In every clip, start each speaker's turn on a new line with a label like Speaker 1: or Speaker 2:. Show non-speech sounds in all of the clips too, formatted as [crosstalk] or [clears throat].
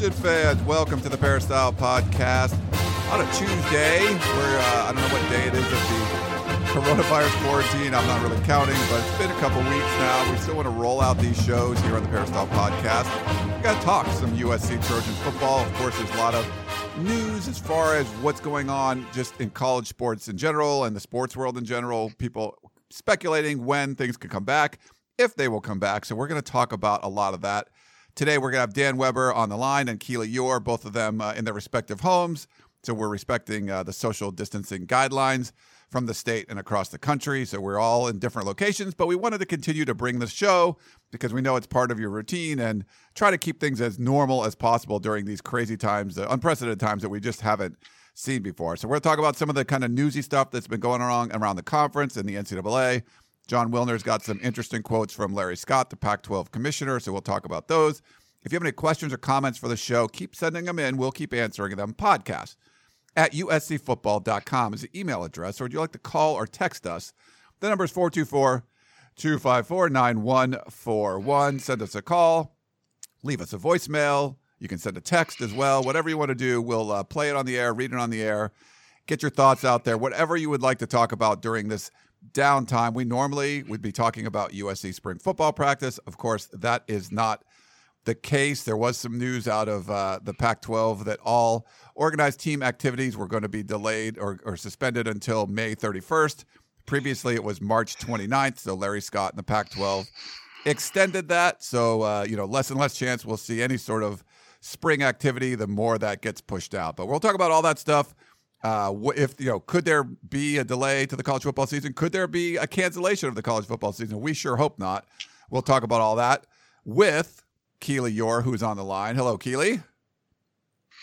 Speaker 1: Trojan fans. Welcome to the Peristyle Podcast on a Tuesday. Where uh, I don't know what day it is of the coronavirus quarantine. I'm not really counting, but it's been a couple weeks now. We still want to roll out these shows here on the Peristyle Podcast. We got to talk some USC Trojan football. Of course, there's a lot of news as far as what's going on just in college sports in general and the sports world in general. People speculating when things could come back if they will come back. So we're going to talk about a lot of that. Today, we're going to have Dan Weber on the line and Keely Eure, both of them uh, in their respective homes. So we're respecting uh, the social distancing guidelines from the state and across the country. So we're all in different locations, but we wanted to continue to bring the show because we know it's part of your routine and try to keep things as normal as possible during these crazy times, the unprecedented times that we just haven't seen before. So we're going to talk about some of the kind of newsy stuff that's been going on around the conference and the NCAA. Jon Wilner's got some interesting quotes from Larry Scott, the Pac 12 commissioner. So we'll talk about those. If you have any questions or comments for the show, keep sending them in. We'll keep answering them. Podcast at uscfootball.com is the email address. Or would you like to call or text us? The number is 424 254 9141. Send us a call, leave us a voicemail. You can send a text as well. Whatever you want to do, we'll uh, play it on the air, read it on the air, get your thoughts out there. Whatever you would like to talk about during this downtime. We normally would be talking about USC spring football practice. Of course, that is not the case. There was some news out of uh, the Pac 12 that all organized team activities were going to be delayed or, or, suspended until May 31st. Previously, it was March 29th. So Larry Scott and the Pac 12 extended that. So, uh, you know, less and less chance we'll see any sort of spring activity the more that gets pushed out. But we'll talk about all that stuff. Uh, if you know, could there be a delay to the college football season? Could there be a cancellation of the college football season? We sure hope not. We'll talk about all that with Keely Eure, who's on the line. Hello, Keely.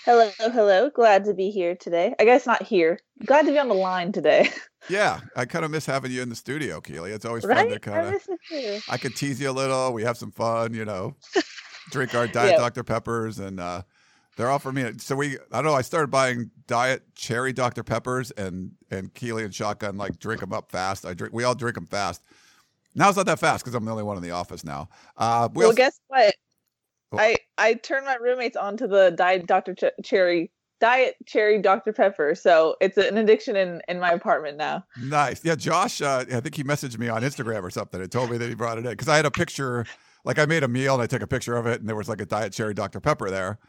Speaker 2: Hello, hello. Glad to be here today. I guess not here. Glad to be on the line today. [laughs]
Speaker 1: Yeah, I kind of miss having you in the studio, Keely. It's always right? fun to kind of. I, I could tease you a little. We have some fun, you know. [laughs] drink our Diet. Dr Peppers and. uh they're all for me. So we, I don't know. I started buying diet cherry Dr Peppers and and Keely and Shotgun like drink them up fast. I drink. We all drink them fast. Now it's not that fast because I'm the only one in the office now. Uh,
Speaker 2: we well, also, guess what? Oh. I I turned my roommates onto the diet Dr Ch- Cherry diet cherry Dr Pepper, so it's an addiction in in my apartment now.
Speaker 1: Nice. Yeah, Josh. Uh, I think he messaged me on Instagram or something and told me that he brought it in because I had a picture. Like I made a meal and I took a picture of it and there was like a diet cherry Dr Pepper there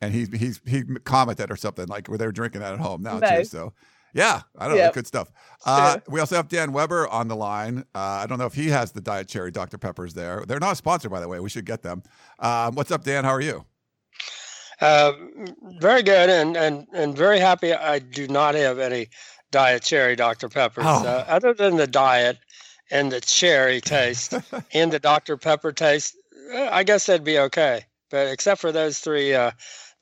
Speaker 1: and he's he's he commented or something like where they're drinking that at home now nice. too. So yeah, I don't yep. know, good stuff. Uh, we also have Dan Weber on the line. Uh, I don't know if he has the Diet Cherry Dr Peppers there. They're not a sponsor, by the way. We should get them. Um, what's up, Dan? How are you?
Speaker 3: Uh, very good, and and and very happy. I do not have any Diet Cherry Dr Peppers, oh. Uh, other than the diet and the cherry taste [laughs] and the Dr Pepper taste. Uh, I guess that'd be okay. But except for those three uh,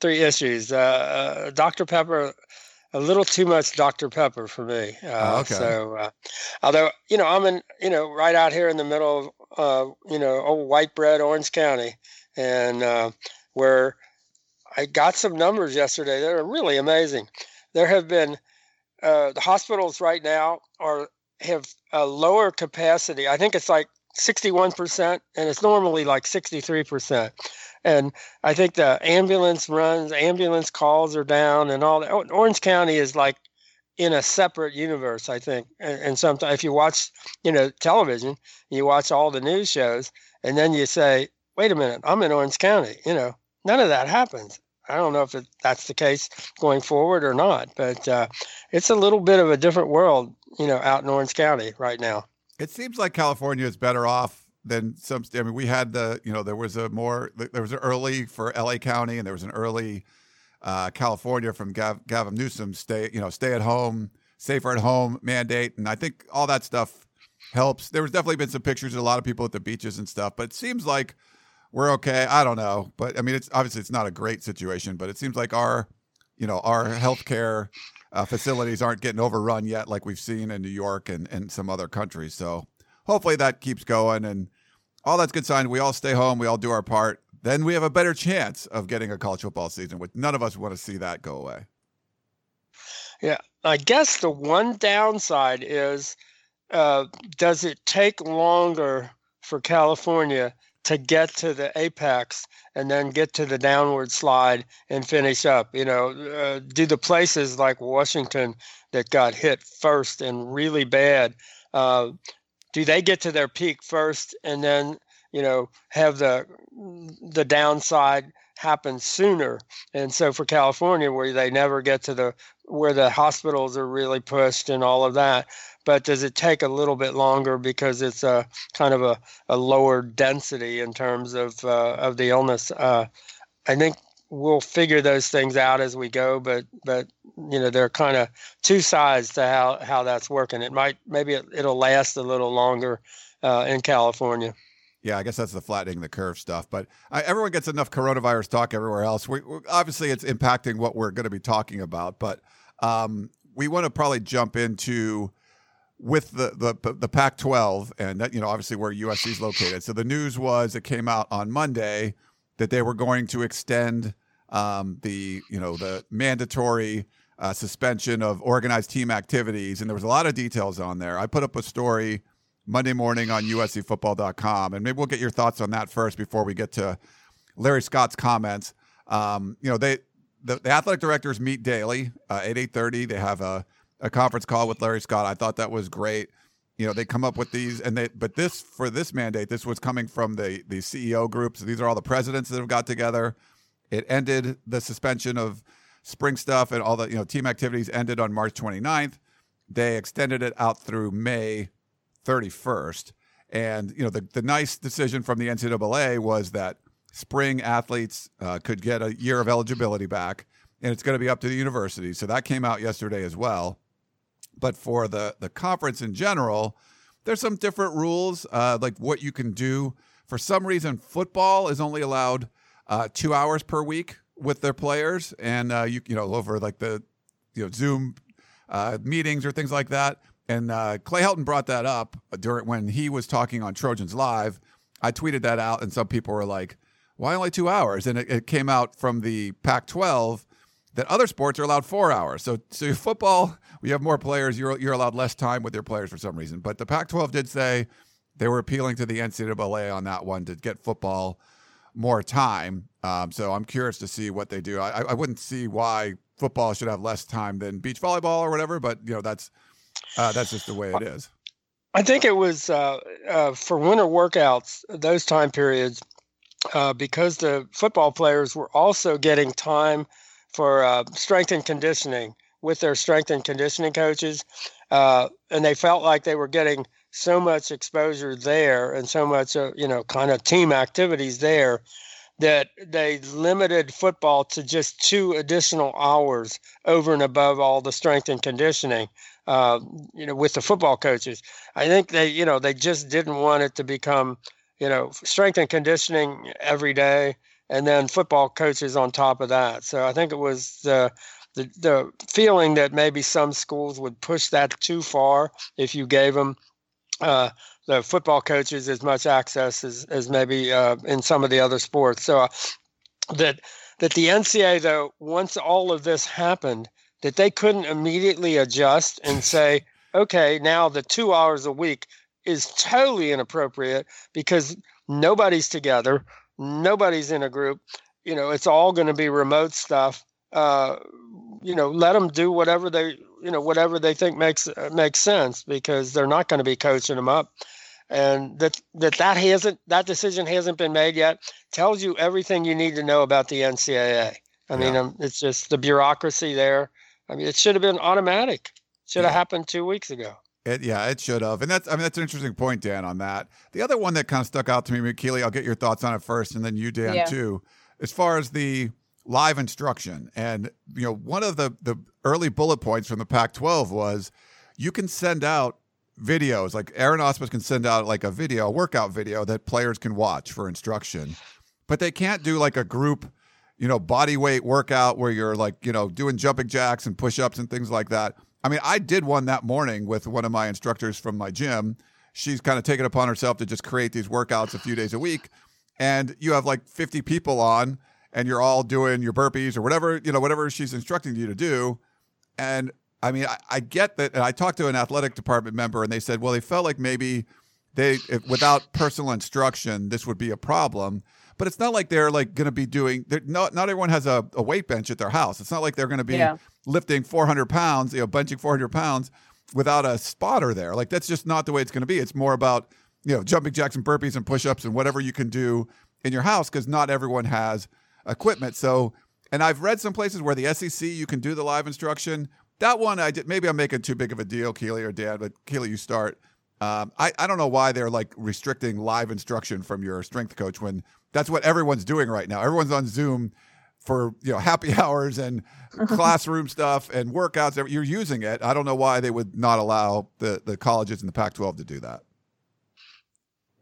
Speaker 3: three issues. Uh, uh, Dr. Pepper, a little too much Dr. Pepper for me. Uh, oh, okay. So, uh, although you know, I'm in you know right out here in the middle of uh, you know old white bread Orange County, and uh, where I got some numbers yesterday that are really amazing. There have been the hospitals right now are have a lower capacity. I think it's like 61%, and it's normally like 63% and I think the ambulance runs, ambulance calls are down, and all that. Orange County is like in a separate universe, I think. And, and sometimes, if you watch, you know, television, you watch all the news shows, and then you say, "Wait a minute, I'm in Orange County." You know, none of that happens. I don't know if it, that's the case going forward or not, but uh, it's a little bit of a different world, you know, out in Orange County right now.
Speaker 1: It seems like California is better off than some. I mean, we had the you know there was a more there was an early for L.A. County and there was an early uh, California from Gav, Gavin Newsom stay you know stay at home safer at home mandate and I think all that stuff helps. There was definitely been some pictures of a lot of people at the beaches and stuff, but it seems like we're okay. I don't know, but I mean, it's obviously it's not a great situation, but it seems like our you know our healthcare uh, facilities aren't getting overrun yet, like we've seen in New York and and some other countries. So hopefully that keeps going and all that's good sign. We all stay home, we all do our part. Then we have a better chance of getting a college football season. Which none of us want to see that go away.
Speaker 3: Yeah, I guess the one downside is, uh, does it take longer for California to get to the apex and then get to the downward slide and finish up. You know, uh, do the places like Washington that got hit first and really bad, uh, do they get to their peak first and then you know have the the downside happen sooner? And so for California, where they never get to the where the hospitals are really pushed and all of that, but does it take a little bit longer because it's a kind of a, a lower density in terms of uh, of the illness? Uh, I think we'll figure those things out as we go, but but you know there are kind of two sides to how how that's working. It might maybe it, will last a little longer uh, in California.
Speaker 1: Yeah, I guess that's the flattening the curve stuff. But uh, everyone gets enough coronavirus talk everywhere else. We, obviously, it's impacting what we're going to be talking about. But um, we want to probably jump into with the the the Pac-12 and that you know obviously where USC is located. So the news was it came out on Monday that they were going to extend um, the you know the mandatory uh, suspension of organized team activities, and there was a lot of details on there. I put up a story Monday morning on USCFootball.com, and maybe we'll get your thoughts on that first before we get to Larry Scott's comments. Um, you know they the, the athletic directors meet daily uh, at eight thirty. They have a a conference call with Larry Scott. I thought that was great. You know, they come up with these, and they but this for this mandate, this was coming from the the CEO groups. These are all the presidents that have got together. It ended the suspension of spring stuff and all the you know team activities ended on March 29th. They extended it out through May 31st. And you know the the nice decision from the NCAA was that spring athletes uh, could get a year of eligibility back, and it's going to be up to the university. So that came out yesterday as well. But for the the conference in general, there's some different rules, uh, like what you can do. For some reason, football is only allowed uh, two hours per week with their players, and uh, you you know over like the you know Zoom uh, meetings or things like that. And uh, Clay Helton brought that up during when he was talking on Trojans Live. I tweeted that out, and some people were like, "Why only two hours?" And it, it came out from the Pac-12 that other sports are allowed four hours. So, so [laughs] football, we have more players. You're you're allowed less time with your players for some reason. But the Pac-12 did say they were appealing to the NCAA on that one to get football more time. Um, so I'm curious to see what they do. I, I wouldn't see why football should have less time than beach volleyball or whatever, but you know that's uh, that's just the way it is.
Speaker 3: I think it was uh, uh, for winter workouts those time periods uh, because the football players were also getting time for uh, strength and conditioning with their strength and conditioning coaches, uh, and they felt like they were getting so much exposure there and so much, you know, kind of team activities there that they limited football to just two additional hours over and above all the strength and conditioning. Uh, you know, with the football coaches, I think they, you know, they just didn't want it to become, you know, strength and conditioning every day and then football coaches on top of that. So I think it was the the, the feeling that maybe some schools would push that too far if you gave them uh, the football coaches as much access as, as maybe uh, in some of the other sports. So uh, that that the NCAA though once all of this happened that they couldn't immediately adjust and say okay now the two hours a week is totally inappropriate because nobody's together nobody's in a group you know it's all going to be remote stuff uh, you know let them do whatever they you know whatever they think makes uh, makes sense because they're not going to be coaching them up and that that that hasn't that decision hasn't been made yet tells you everything you need to know about the NCAA. I mean, um, it's just the bureaucracy there. I mean, it should have been automatic. Should have happened two weeks ago.
Speaker 1: It, yeah, it should have. And that's, I mean, that's an interesting point, Dan, on that. The other one that kind of stuck out to me, Keely, I'll get your thoughts on it first, and then you, Dan, yeah. too. As far as the live instruction, and, you know, one of the, the early bullet points from the Pac 12 was you can send out videos, like Aaron Ausmus can send out like a video, a workout video that players can watch for instruction, but they can't do like a group you know, body weight workout where you're like, you know, doing jumping jacks and push ups and things like that. I mean, I did one that morning with one of my instructors from my gym. She's kind of taken upon herself to just create these workouts a few days a week. And you have like 50 people on, and you're all doing your burpees or whatever, you know, whatever she's instructing you to do. And I mean, I, I get that. And I talked to an athletic department member, and they said, well, they felt like maybe they, if, without personal instruction, this would be a problem but it's not like they're like going to be doing. Not not everyone has a, a, weight bench at their house. It's not like they're going to be yeah. lifting 400 pounds, you know, benching 400 pounds without a spotter there. Like that's just not the way it's going to be. It's more about you know jumping jacks and burpees and push ups and whatever you can do in your house because not everyone has equipment. So, and I've read some places where the SEC you can do the live instruction. That one I did. Maybe I'm making too big of a deal, Keely or Dan, but Keely, you start. Um, I, I don't know why they're like restricting live instruction from your strength coach when that's what everyone's doing right now. Everyone's on Zoom for you know happy [laughs] hours and [laughs] classroom stuff and workouts. You're using it. I don't know why they would not allow the the colleges in the Pac-12 to do that.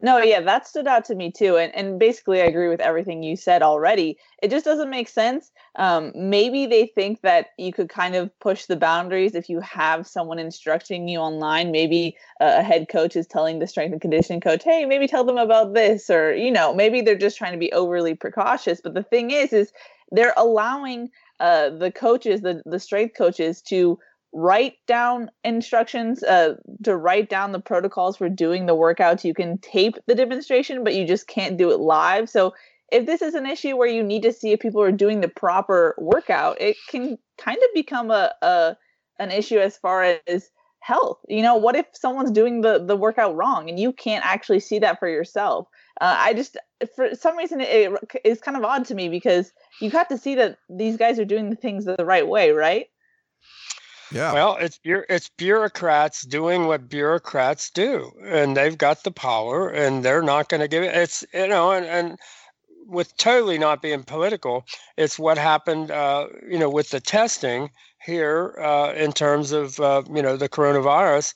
Speaker 2: No, yeah, that stood out to me too. And and basically I agree with everything you said already. It just doesn't make sense. Um, maybe they think that you could kind of push the boundaries if you have someone instructing you online. Maybe a head coach is telling the strength and conditioning coach, hey, maybe tell them about this, or you know, maybe they're just trying to be overly precautious. But the thing is, is they're allowing uh, the coaches, the the strength coaches, to write down instructions uh, to write down the protocols for doing the workouts. You can tape the demonstration but you just can't do it live. So if this is an issue where you need to see if people are doing the proper workout it can kind of become a, a an issue as far as health. You know what if someone's doing the the workout wrong and you can't actually see that for yourself? Uh, i just for some reason it, is kind of odd to me because you have to see that these guys are doing the things the right way right
Speaker 3: yeah. Well, it's it's bureaucrats doing what bureaucrats do, and they've got the power, and they're not going to give it. It's you know, and and with totally not being political, it's what happened, uh, you know, with the testing here uh, in terms of uh, you know the coronavirus,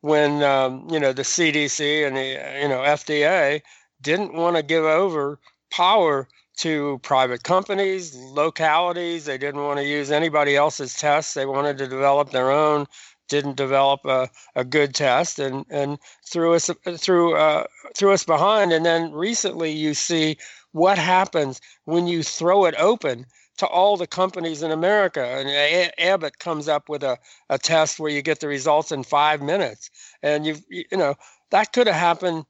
Speaker 3: when um, you know the CDC and the you know FDA didn't want to give over power to private companies, localities. They didn't want to use anybody else's tests. They wanted to develop their own. Didn't develop a, a good test and and threw us threw uh, threw us behind. And then recently, you see what happens when you throw it open to all the companies in America. And a- Abbott comes up with a, a test where you get the results in five minutes. And you you know that could have happened,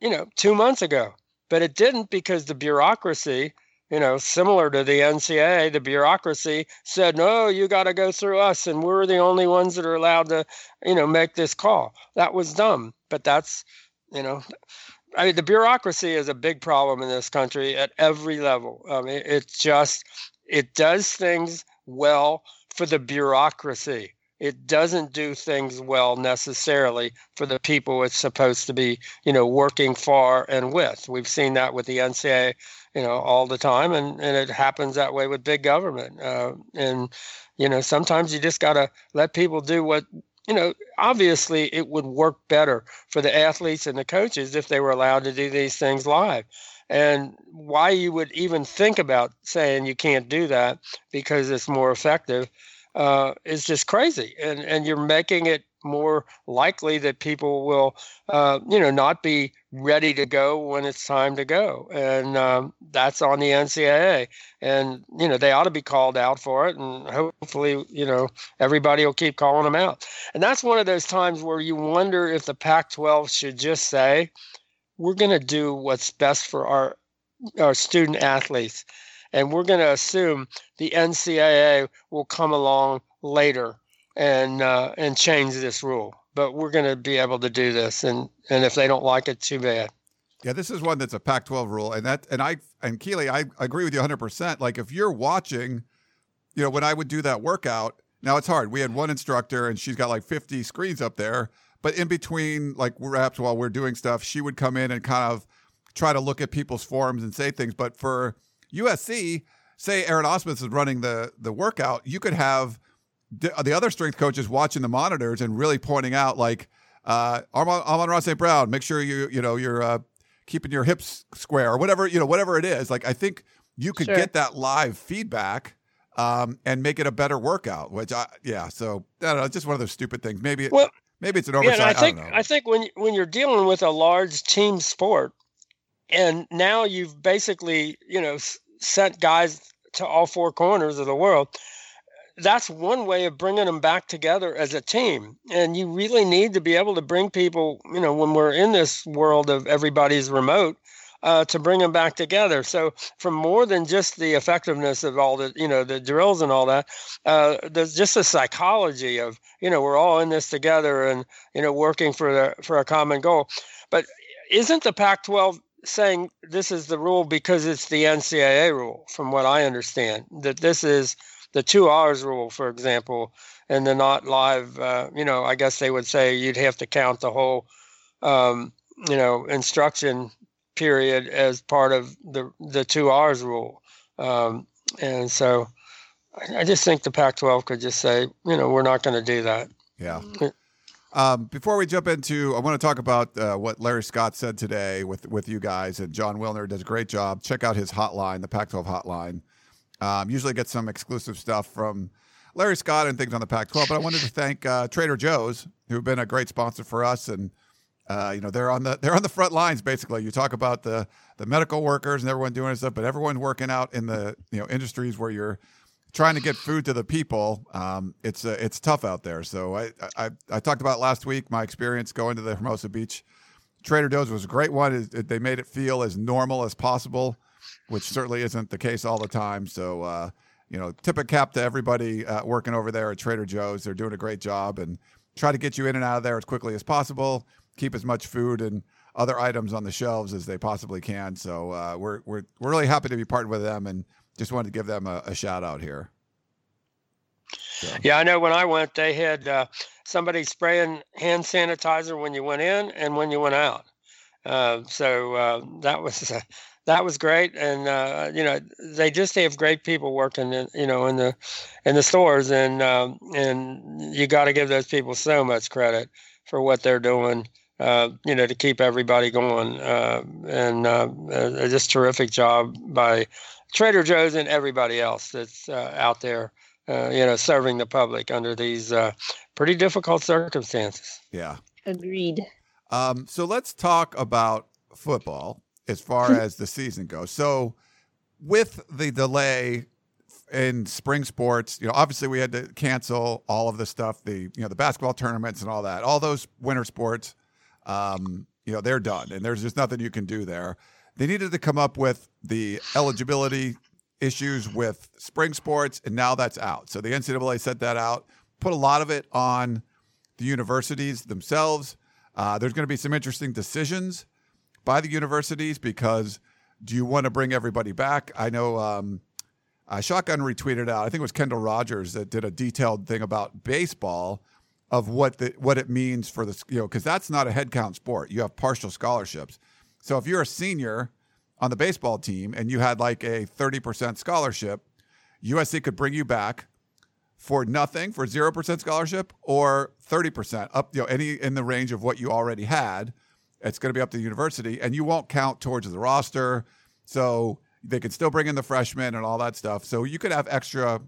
Speaker 3: you know, two months ago but it didn't because the bureaucracy, you know, similar to the NCAA, the bureaucracy said, no, you got to go through us, and we're the only ones that are allowed to, you know, make this call. That was dumb, but that's, you know, I mean, the bureaucracy is a big problem in this country at every level. Um, I mean, it's just, it does things well for the bureaucracy it doesn't do things well necessarily for the people it's supposed to be, you know, working for and with. We've seen that with the NCAA, you know, all the time, and and it happens that way with big government. Uh, and you know, sometimes you just got to let people do what you know, obviously it would work better for the athletes and the coaches if they were allowed to do these things live. And why you would even think about saying you can't do that because it's more effective uh, is just crazy, and and you're making it more likely that people will, uh, you know, not be ready to go when it's time to go, and um, that's on the NCAA, and you know they ought to be called out for it, and hopefully, you know, everybody will keep calling them out, and that's one of those times where you wonder if the Pac-12 should just say, we're going to do what's best for our our student athletes and we're going to assume the NCAA will come along later and uh, and change this rule. But we're going to be able to do this, and and if they don't like it, too bad.
Speaker 1: Yeah, this is one that's a Pac-12 rule, and that and I and Keely, I agree with you 100. percent Like if you're watching, you know, when I would do that workout. Now it's hard. We had one instructor, and she's got like 50 screens up there. But in between, like perhaps while we're doing stuff, she would come in and kind of try to look at people's forms and say things. But for USC, say Aaron Ausmus is running the the workout, you could have the, the other strength coaches watching the monitors and really pointing out like uh, Amon-Ra St. Brown, make sure you you know you're uh, keeping your hips square or whatever you know whatever it is. Like I think you could sure. get that live feedback um, and make it a better workout. Which I yeah, so I don't know, it's just one of those stupid things. Maybe it, well, maybe it's an oversight.
Speaker 3: Yeah, I think
Speaker 1: I,
Speaker 3: I think when when you're dealing with a large team sport, and now you've basically you know sent guys to all four corners of the world. That's one way of bringing them back together as a team. And you really need to be able to bring people, you know, when we're in this world of everybody's remote, uh, to bring them back together. So, from more than just the effectiveness of all the, you know, the drills and all that, uh, there's just a psychology of, you know, we're all in this together and, you know, working for the for a common goal. But isn't the Pac-12 saying this is the rule because it's the NCAA rule, from what I understand, that this is the two hours rule, for example, and the not live, uh, you know, I guess they would say you'd have to count the whole, um, you know, instruction period as part of the the two hours rule. Um, and so I, I just think the Pac 12 could just say, you know, we're not going to do that.
Speaker 1: Yeah. Um, before we jump into, I want to talk about uh, what Larry Scott said today with with you guys, and Jon Wilner does a great job. Check out his hotline, the Pac-12 hotline. Um, usually get some exclusive stuff from Larry Scott and things on the Pac-12. But I wanted to thank uh, Trader Joe's, who've been a great sponsor for us, and uh, you know they're on the they're on the front lines basically. You talk about the the medical workers and everyone doing stuff, but everyone working out in the you know industries where you're trying to get food to the people. Um, it's uh, it's tough out there. So I, I I talked about last week my experience going to the Hermosa Beach Trader Joe's was a great one. It, it, they made it feel as normal as possible, which certainly isn't the case all the time. So. Uh, you know, tip a cap to everybody uh, working over there at Trader Joe's. They're doing a great job and try to get you in and out of there as quickly as possible keep as much food and other items on the shelves as they possibly can. So uh, we're we're we're really happy to be partnered with them, and just wanted to give them a, a shout out here.
Speaker 3: So. Yeah, I know. When I went, they had uh, somebody spraying hand sanitizer when you went in and when you went out. Uh, so uh, that was that was great, and uh, you know they just have great people working, in, you know, in the in the stores, and um, and you got to give those people so much credit for what they're doing uh, you know, to keep everybody going. Uh, and uh, just terrific job by Trader Joe's and everybody else that's uh, out there, uh, you know, serving the public under these uh, pretty difficult circumstances.
Speaker 1: Yeah.
Speaker 2: Agreed.
Speaker 1: Um, so let's talk about football as far as the season goes. So with the delay in spring sports, you know, obviously we had to cancel all of the stuff, the you know the basketball tournaments and all that, all those winter sports um, you know, they're done, and there's just nothing you can do there. They needed to come up with the eligibility issues with spring sports, and now that's out. So the NCAA set that out, put a lot of it on the universities themselves. Uh, there's going to be some interesting decisions by the universities because do you want to bring everybody back? I know um, uh, Shotgun retweeted out, I think it was Kendall Rogers that did a detailed thing about baseball of what the what it means for the you know because that's not a headcount sport. You have partial scholarships. So if you're a senior on the baseball team and you had like a 30% scholarship, USC could bring you back for nothing for 0% scholarship or 30% up you know any in the range of what you already had. It's going to be up to the university and you won't count towards the roster. So they could still bring in the freshmen and all that stuff. So you could have extra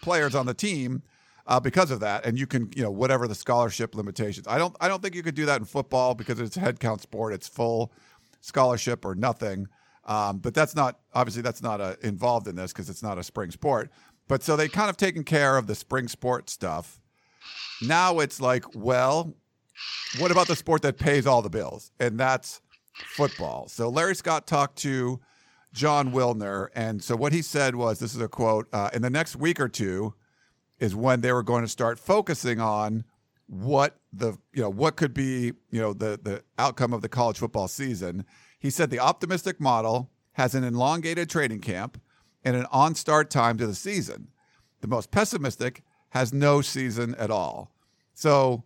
Speaker 1: players on the team uh, because of that. And you can, you know, whatever the scholarship limitations. I don't, I don't think you could do that in football because it's a head count sport. It's full scholarship or nothing. Um, but that's not obviously that's not uh, involved in this because it's not a spring sport. But so they kind of taken care of the spring sport stuff. Now it's like, well, what about the sport that pays all the bills? And that's football. So Larry Scott talked to Jon Wilner, and so what he said was, this is a quote: uh, "In the next week or two, is when they were going to start focusing on what the you know what could be you know the the outcome of the college football season. He said the optimistic model has an elongated training camp and an on-start time to the season. The most pessimistic has no season at all. So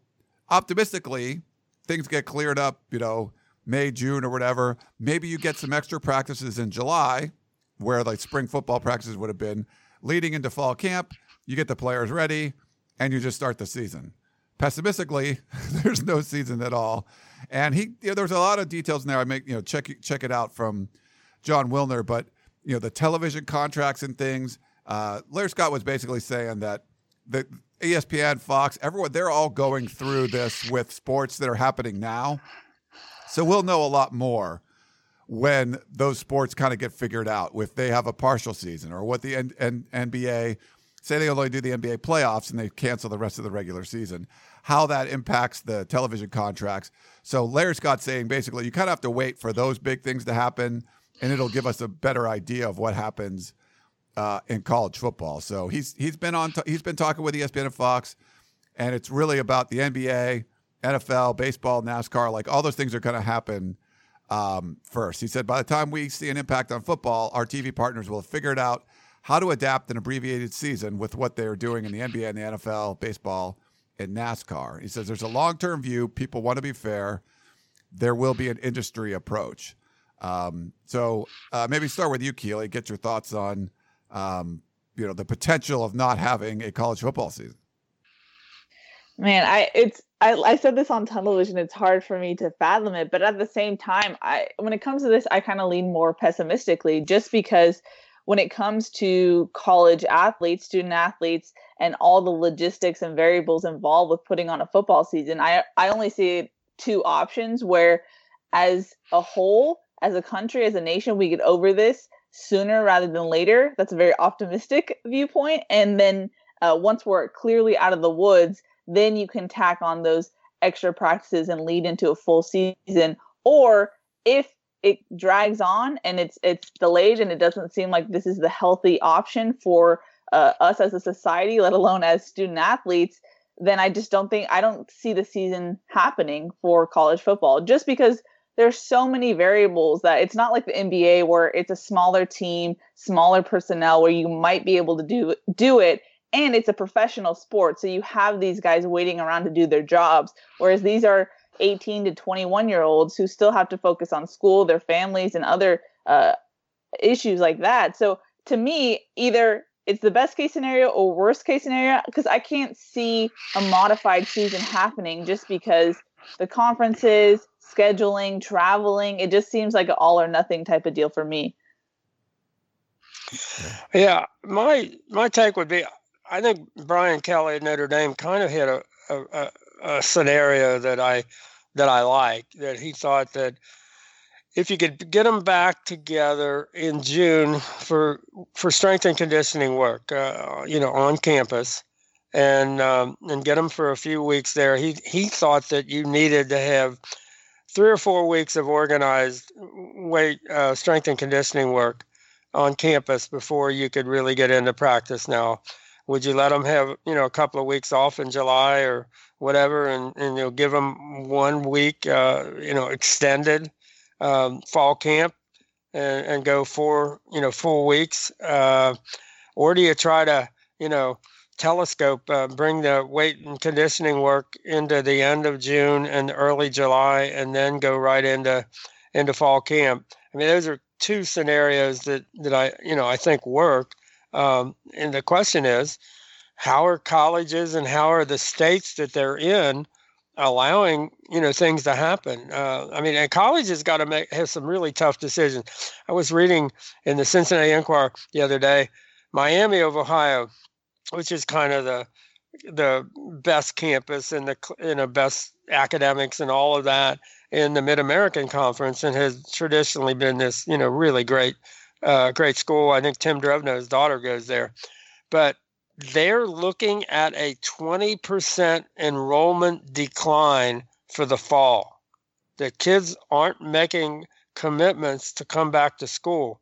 Speaker 1: optimistically, things get cleared up, you know, May, June, or whatever. Maybe you get some extra practices in July, where like spring football practices would have been leading into fall camp you get the players ready, and you just start the season. Pessimistically, [laughs] there's no season at all. And he, you know, there's a lot of details in there. I make, you know, check check it out from Jon Wilner. But you know the television contracts and things. Uh, Larry Scott was basically saying that the ESPN, Fox, everyone, they're all going through this with sports that are happening now. So we'll know a lot more when those sports kind of get figured out, if they have a partial season or what the N- N- NBA say they only do the NBA playoffs and they cancel the rest of the regular season, how that impacts the television contracts. So Larry Scott saying basically you kind of have to wait for those big things to happen, and it'll give us a better idea of what happens uh, in college football. So he's he's been on t- he's been talking with ESPN and Fox, and it's really about the NBA, NFL, baseball, NASCAR, like all those things are going to happen um, first. He said by the time we see an impact on football, our TV partners will have figured out how to adapt an abbreviated season with what they're doing in the NBA and the NFL, baseball, and NASCAR. He says there's a long term view. People want to be fair. There will be an industry approach. Um, so uh, maybe start with you, Keely. Get your thoughts on um, you know the potential of not having a college football season.
Speaker 2: Man, I it's I, I said this on television. It's hard for me to fathom it, but at the same time, I when it comes to this, I kind of lean more pessimistically, just because when it comes to college athletes, student athletes, and all the logistics and variables involved with putting on a football season, I I only see two options where, as a whole, as a country, as a nation, we get over this sooner rather than later. That's a very optimistic [laughs] viewpoint. And then uh, once we're clearly out of the woods, then you can tack on those extra practices and lead into a full season. Or if it drags on and it's it's delayed and it doesn't seem like this is the healthy option for uh, us as a society, let alone as student athletes, then I just don't think I don't see the season happening for college football just because there's so many variables that it's not like the NBA where it's a smaller team, smaller personnel where you might be able to do do it and it's a professional sport. So you have these guys waiting around to do their jobs whereas these are 18 to 21 year olds who still have to focus on school, their families and other uh, issues like that. So to me, either it's the best case scenario or worst case scenario because I can't see a modified season happening just because the conferences, scheduling, traveling. It just seems like an all or nothing type of deal for me.
Speaker 3: Yeah, my my take would be, I think Brian Kelly at Notre Dame kind of hit a, a, a scenario that I that I like. That he thought that if you could get them back together in June for for strength and conditioning work, uh, you know, on campus, and um, and get them for a few weeks there, he he thought that you needed to have three or four weeks of organized weight uh, strength and conditioning work on campus before you could really get into practice now would you let them have you know a couple of weeks off in july or whatever and, and you'll give them one week uh, you know extended um, fall camp and, and go for you know full weeks uh, or do you try to you know telescope uh, bring the weight and conditioning work into the end of June and early July, and then go right into into fall camp. I mean, those are two scenarios that that I you know I think work. Um, and the question is, how are colleges and how are the states that they're in allowing you know things to happen? Uh, I mean, and college has got to make have some really tough decisions. I was reading in the Cincinnati Enquirer the other day, Miami of Ohio which is kind of the the best campus and the you know best academics and all of that in the Mid American Conference, and has traditionally been this you know really great uh, great school. I think Tim Drevno's daughter goes there, but they're looking at a 20% enrollment decline for the fall. The kids aren't making commitments to come back to school,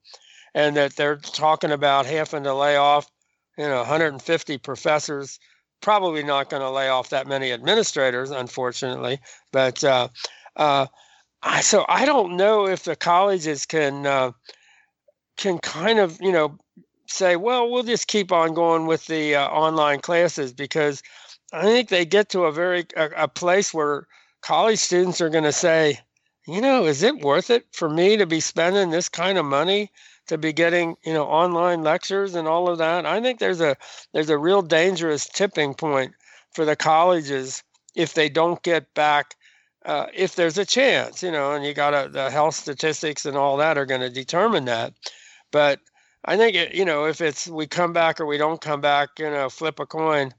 Speaker 3: and that they're talking about having to lay off you know 150 professors probably not going to lay off that many administrators unfortunately but uh, uh, I, so i don't know if the colleges can uh, can kind of you know say well we'll just keep on going with the uh, online classes because i think they get to a very a, a place where college students are going to say you know is it worth it for me to be spending this kind of money to be getting you know online lectures and all of that. I think there's a there's a real dangerous tipping point for the colleges if they don't get back. Uh, if there's a chance, you know, and you got the health statistics and all that are going to determine that. But I think it, you know if it's we come back or we don't come back, you know, flip a coin.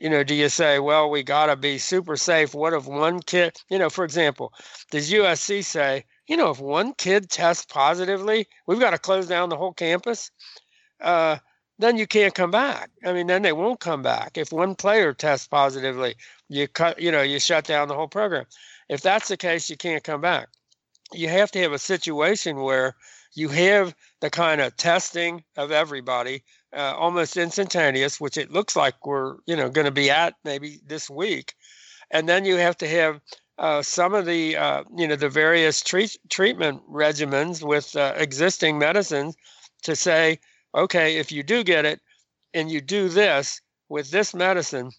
Speaker 3: You know, do you say, well, we got to be super safe? What if one kid, you know, for example, does USC say, you know, if one kid tests positively, we've got to close down the whole campus? Uh, then you can't come back. I mean, then they won't come back. If one player tests positively, you cut, you know, you shut down the whole program. If that's the case, you can't come back. You have to have a situation where you have the kind of testing of everybody uh, almost instantaneous, which it looks like we're, you know, going to be at maybe this week, and then you have to have uh, some of the, uh, you know, the various treat- treatment regimens with uh, existing medicines to say, okay, if you do get it and you do this with this medicine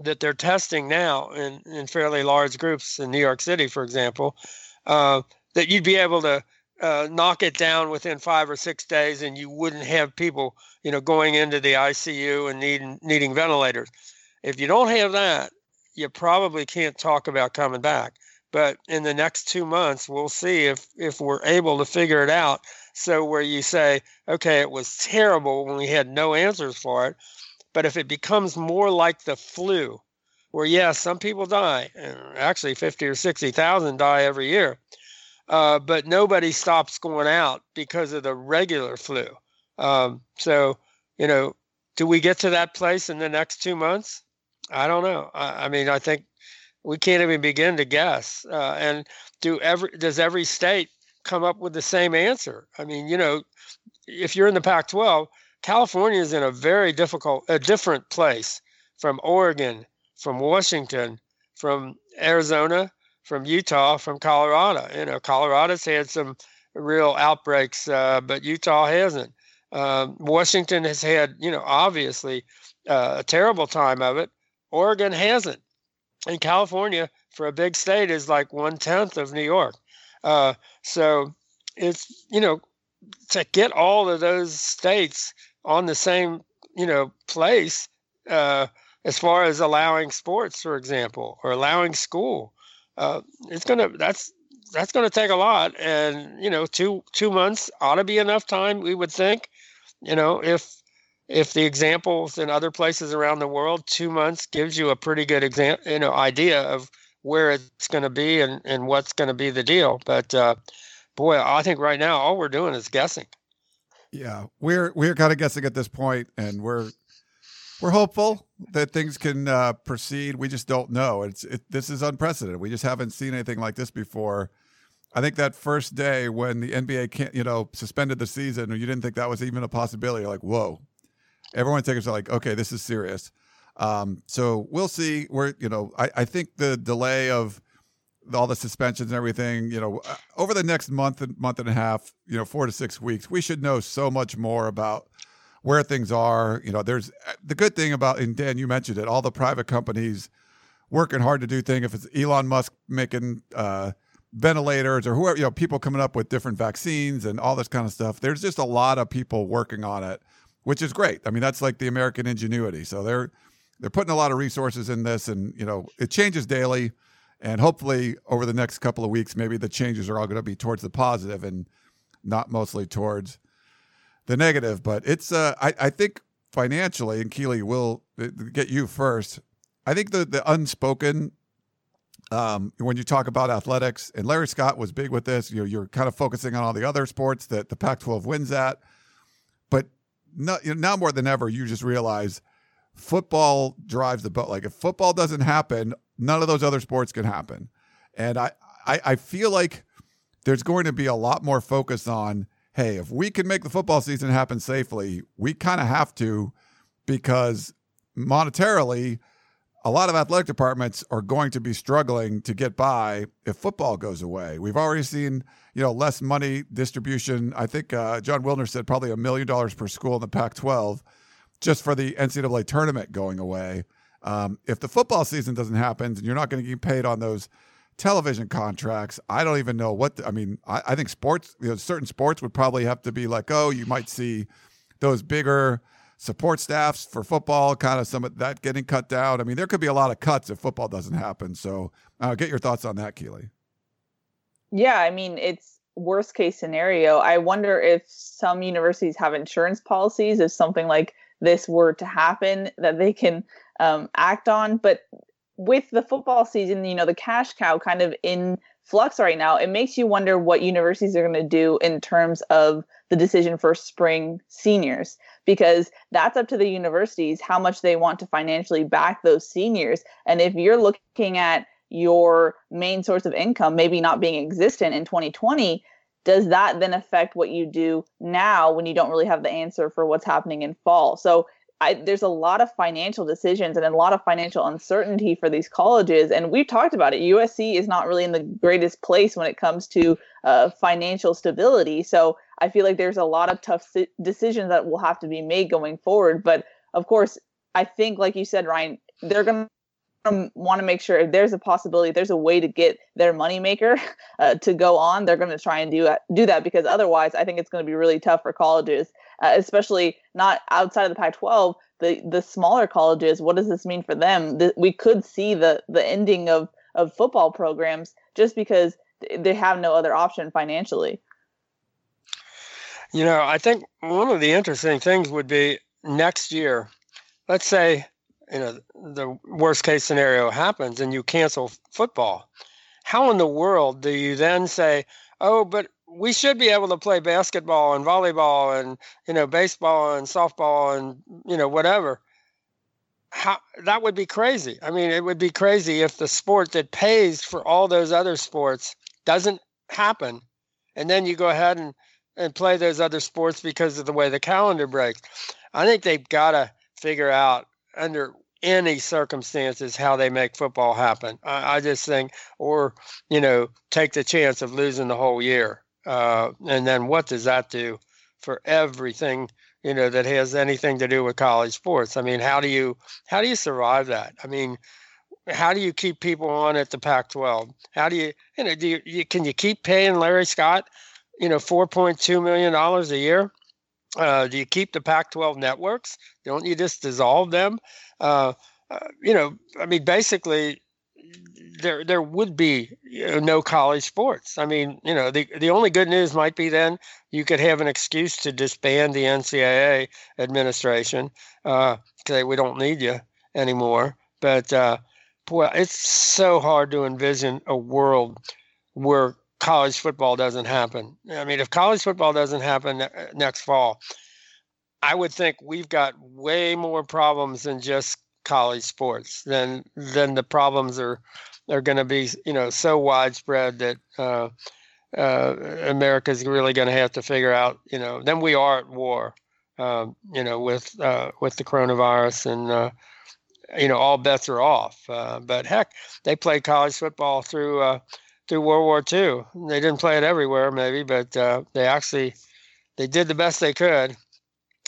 Speaker 3: that they're testing now in, in fairly large groups in New York City, for example, uh, that you'd be able to uh, knock it down within five or six days and you wouldn't have people, you know, going into the ICU and needing, needing ventilators. If you don't have that, you probably can't talk about coming back. But in the next two months, we'll see if, if we're able to figure it out so where you say, okay, it was terrible when we had no answers for it, but if it becomes more like the flu, where yes, some people die, and actually 50 or 60,000 die every year, uh, but nobody stops going out because of the regular flu. Um, so, you know, do we get to that place in the next two months? I don't know. I, I mean, I think we can't even begin to guess. Uh, and do every does every state come up with the same answer. I mean, you know, if you're in the Pac 12, California is in a very difficult, a different place from Oregon, from Washington, from Arizona, from Utah, from Colorado. You know, Colorado's had some real outbreaks, uh, but Utah hasn't. Um, Washington has had, you know, obviously uh, a terrible time of it. Oregon hasn't. And California, for a big state, is like one tenth of New York. Uh, so it's you know to get all of those states on the same you know place uh, as far as allowing sports, for example, or allowing school. Uh, it's gonna that's that's gonna take a lot, and you know two two months ought to be enough time. We would think, you know, if if the examples in other places around the world, two months gives you a pretty good example, you know, idea of where it's going to be and, and what's going to be the deal. But uh, boy, I think right now all we're doing is guessing.
Speaker 1: Yeah, we're we're kind of guessing at this point, and we're we're hopeful that things can uh, proceed. We just don't know. It's it, this is unprecedented. We just haven't seen anything like this before. I think that first day when the NBA can't, you know, suspended the season, you didn't think that was even a possibility. You're like, whoa. Everyone takes it like, okay, this is serious. Um, so we'll see where, you know, I, I think the delay of all the suspensions and everything, you know, uh, over the next month and month and a half, you know, four to six weeks, we should know so much more about where things are. You know, there's uh, the good thing about, and Dan, you mentioned it, all the private companies working hard to do things. If it's Elon Musk making uh, ventilators or whoever, you know, people coming up with different vaccines and all this kind of stuff, there's just a lot of people working on it, which is great. I mean, that's like the American ingenuity. So they're, they're putting a lot of resources in this, and you know it changes daily. And hopefully, over the next couple of weeks, maybe the changes are all going to be towards the positive and not mostly towards the negative. But it's, uh, I, I think financially, and Keely will uh, get you first. I think the the unspoken um, when you talk about athletics, and Larry Scott was big with this. You know, you're kind of focusing on all the other sports that the Pac-12 wins at, but no, you know, now more than ever, you just realize football drives the boat. Like if football doesn't happen, none of those other sports can happen. And I, I, I feel like there's going to be a lot more focus on, hey, if we can make the football season happen safely, we kind of have to because monetarily, a lot of athletic departments are going to be struggling to get by if football goes away. We've already seen, you know, less money distribution. I think uh, Jon Wilner said probably a million dollars per school in the Pac-12 just for the NCAA tournament going away. Um, if the football season doesn't happen and you're not going to get paid on those television contracts, I don't even know what. The, I mean, I, I, think sports, you know, certain sports would probably have to be like, oh, you might see those bigger support staffs for football, kind of some of that getting cut down. I mean, there could be a lot of cuts if football doesn't happen. So, uh, get your thoughts on that, Keely.
Speaker 2: Yeah, I mean, it's worst case scenario, I wonder if some universities have insurance policies if something like this were to happen that they can um, act on. But with the football season, you know, the cash cow kind of in flux right now, it makes you wonder what universities are going to do in terms of the decision for spring seniors, because that's up to the universities how much they want to financially back those seniors. And if you're looking at your main source of income maybe not being existent in 2020, does that then affect what you do now when you don't really have the answer for what's happening in fall? So I, there's a lot of financial decisions and a lot of financial uncertainty for these colleges. And we've talked about it. USC is not really in the greatest place when it comes to uh, financial stability. So I feel like there's a lot of tough decisions that will have to be made going forward. But of course, I think, like you said, Ryan, they're going to want to make sure if there's a possibility, if there's a way to get their moneymaker [laughs] uh, to go on, they're going to try and do do that because otherwise, I think it's going to be really tough for colleges uh, especially not outside of the Pac-12. The the smaller colleges, what does this mean for them? The, we could see the the ending of of football programs just because they have no other option financially.
Speaker 3: You know, I think one of the interesting things would be next year. Let's say you know the worst case scenario happens and you cancel football. How in the world do you then say, "Oh, but we should be able to play basketball and volleyball and you know baseball and softball and you know whatever. How that would be crazy. I mean it would be crazy if the sport that pays for all those other sports doesn't happen. And then you go ahead and and play those other sports because of the way the calendar breaks. I think they've got to figure out under any circumstances how they make football happen. I, I just think or you know take the chance of losing the whole year uh, and then what does that do for everything you know that has anything to do with college sports? I mean, how do you how do you survive that? I mean, how do you keep people on at the Pac-12? How do you you know do you, you can you keep paying Larry Scott you know 4.2 million dollars a year? Uh, do you keep the Pac-12 networks? Don't you just dissolve them? Uh, uh, you know, I mean, basically, there there would be you know, no college sports. I mean, you know, the the only good news might be then you could have an excuse to disband the NCAA administration, uh, say we don't need you anymore. But uh, boy, it's so hard to envision a world where college football doesn't happen. I mean, if college football doesn't happen ne- next fall, I would think we've got way more problems than just college sports. Then then the problems are are going to be you know so widespread that uh, uh, America's really going to have to figure out you know then we are at war um, you know with uh, with the coronavirus and uh, you know all bets are off. Uh, but heck they played college football through uh, through World War II they didn't play it everywhere maybe but they actually they did the best they could.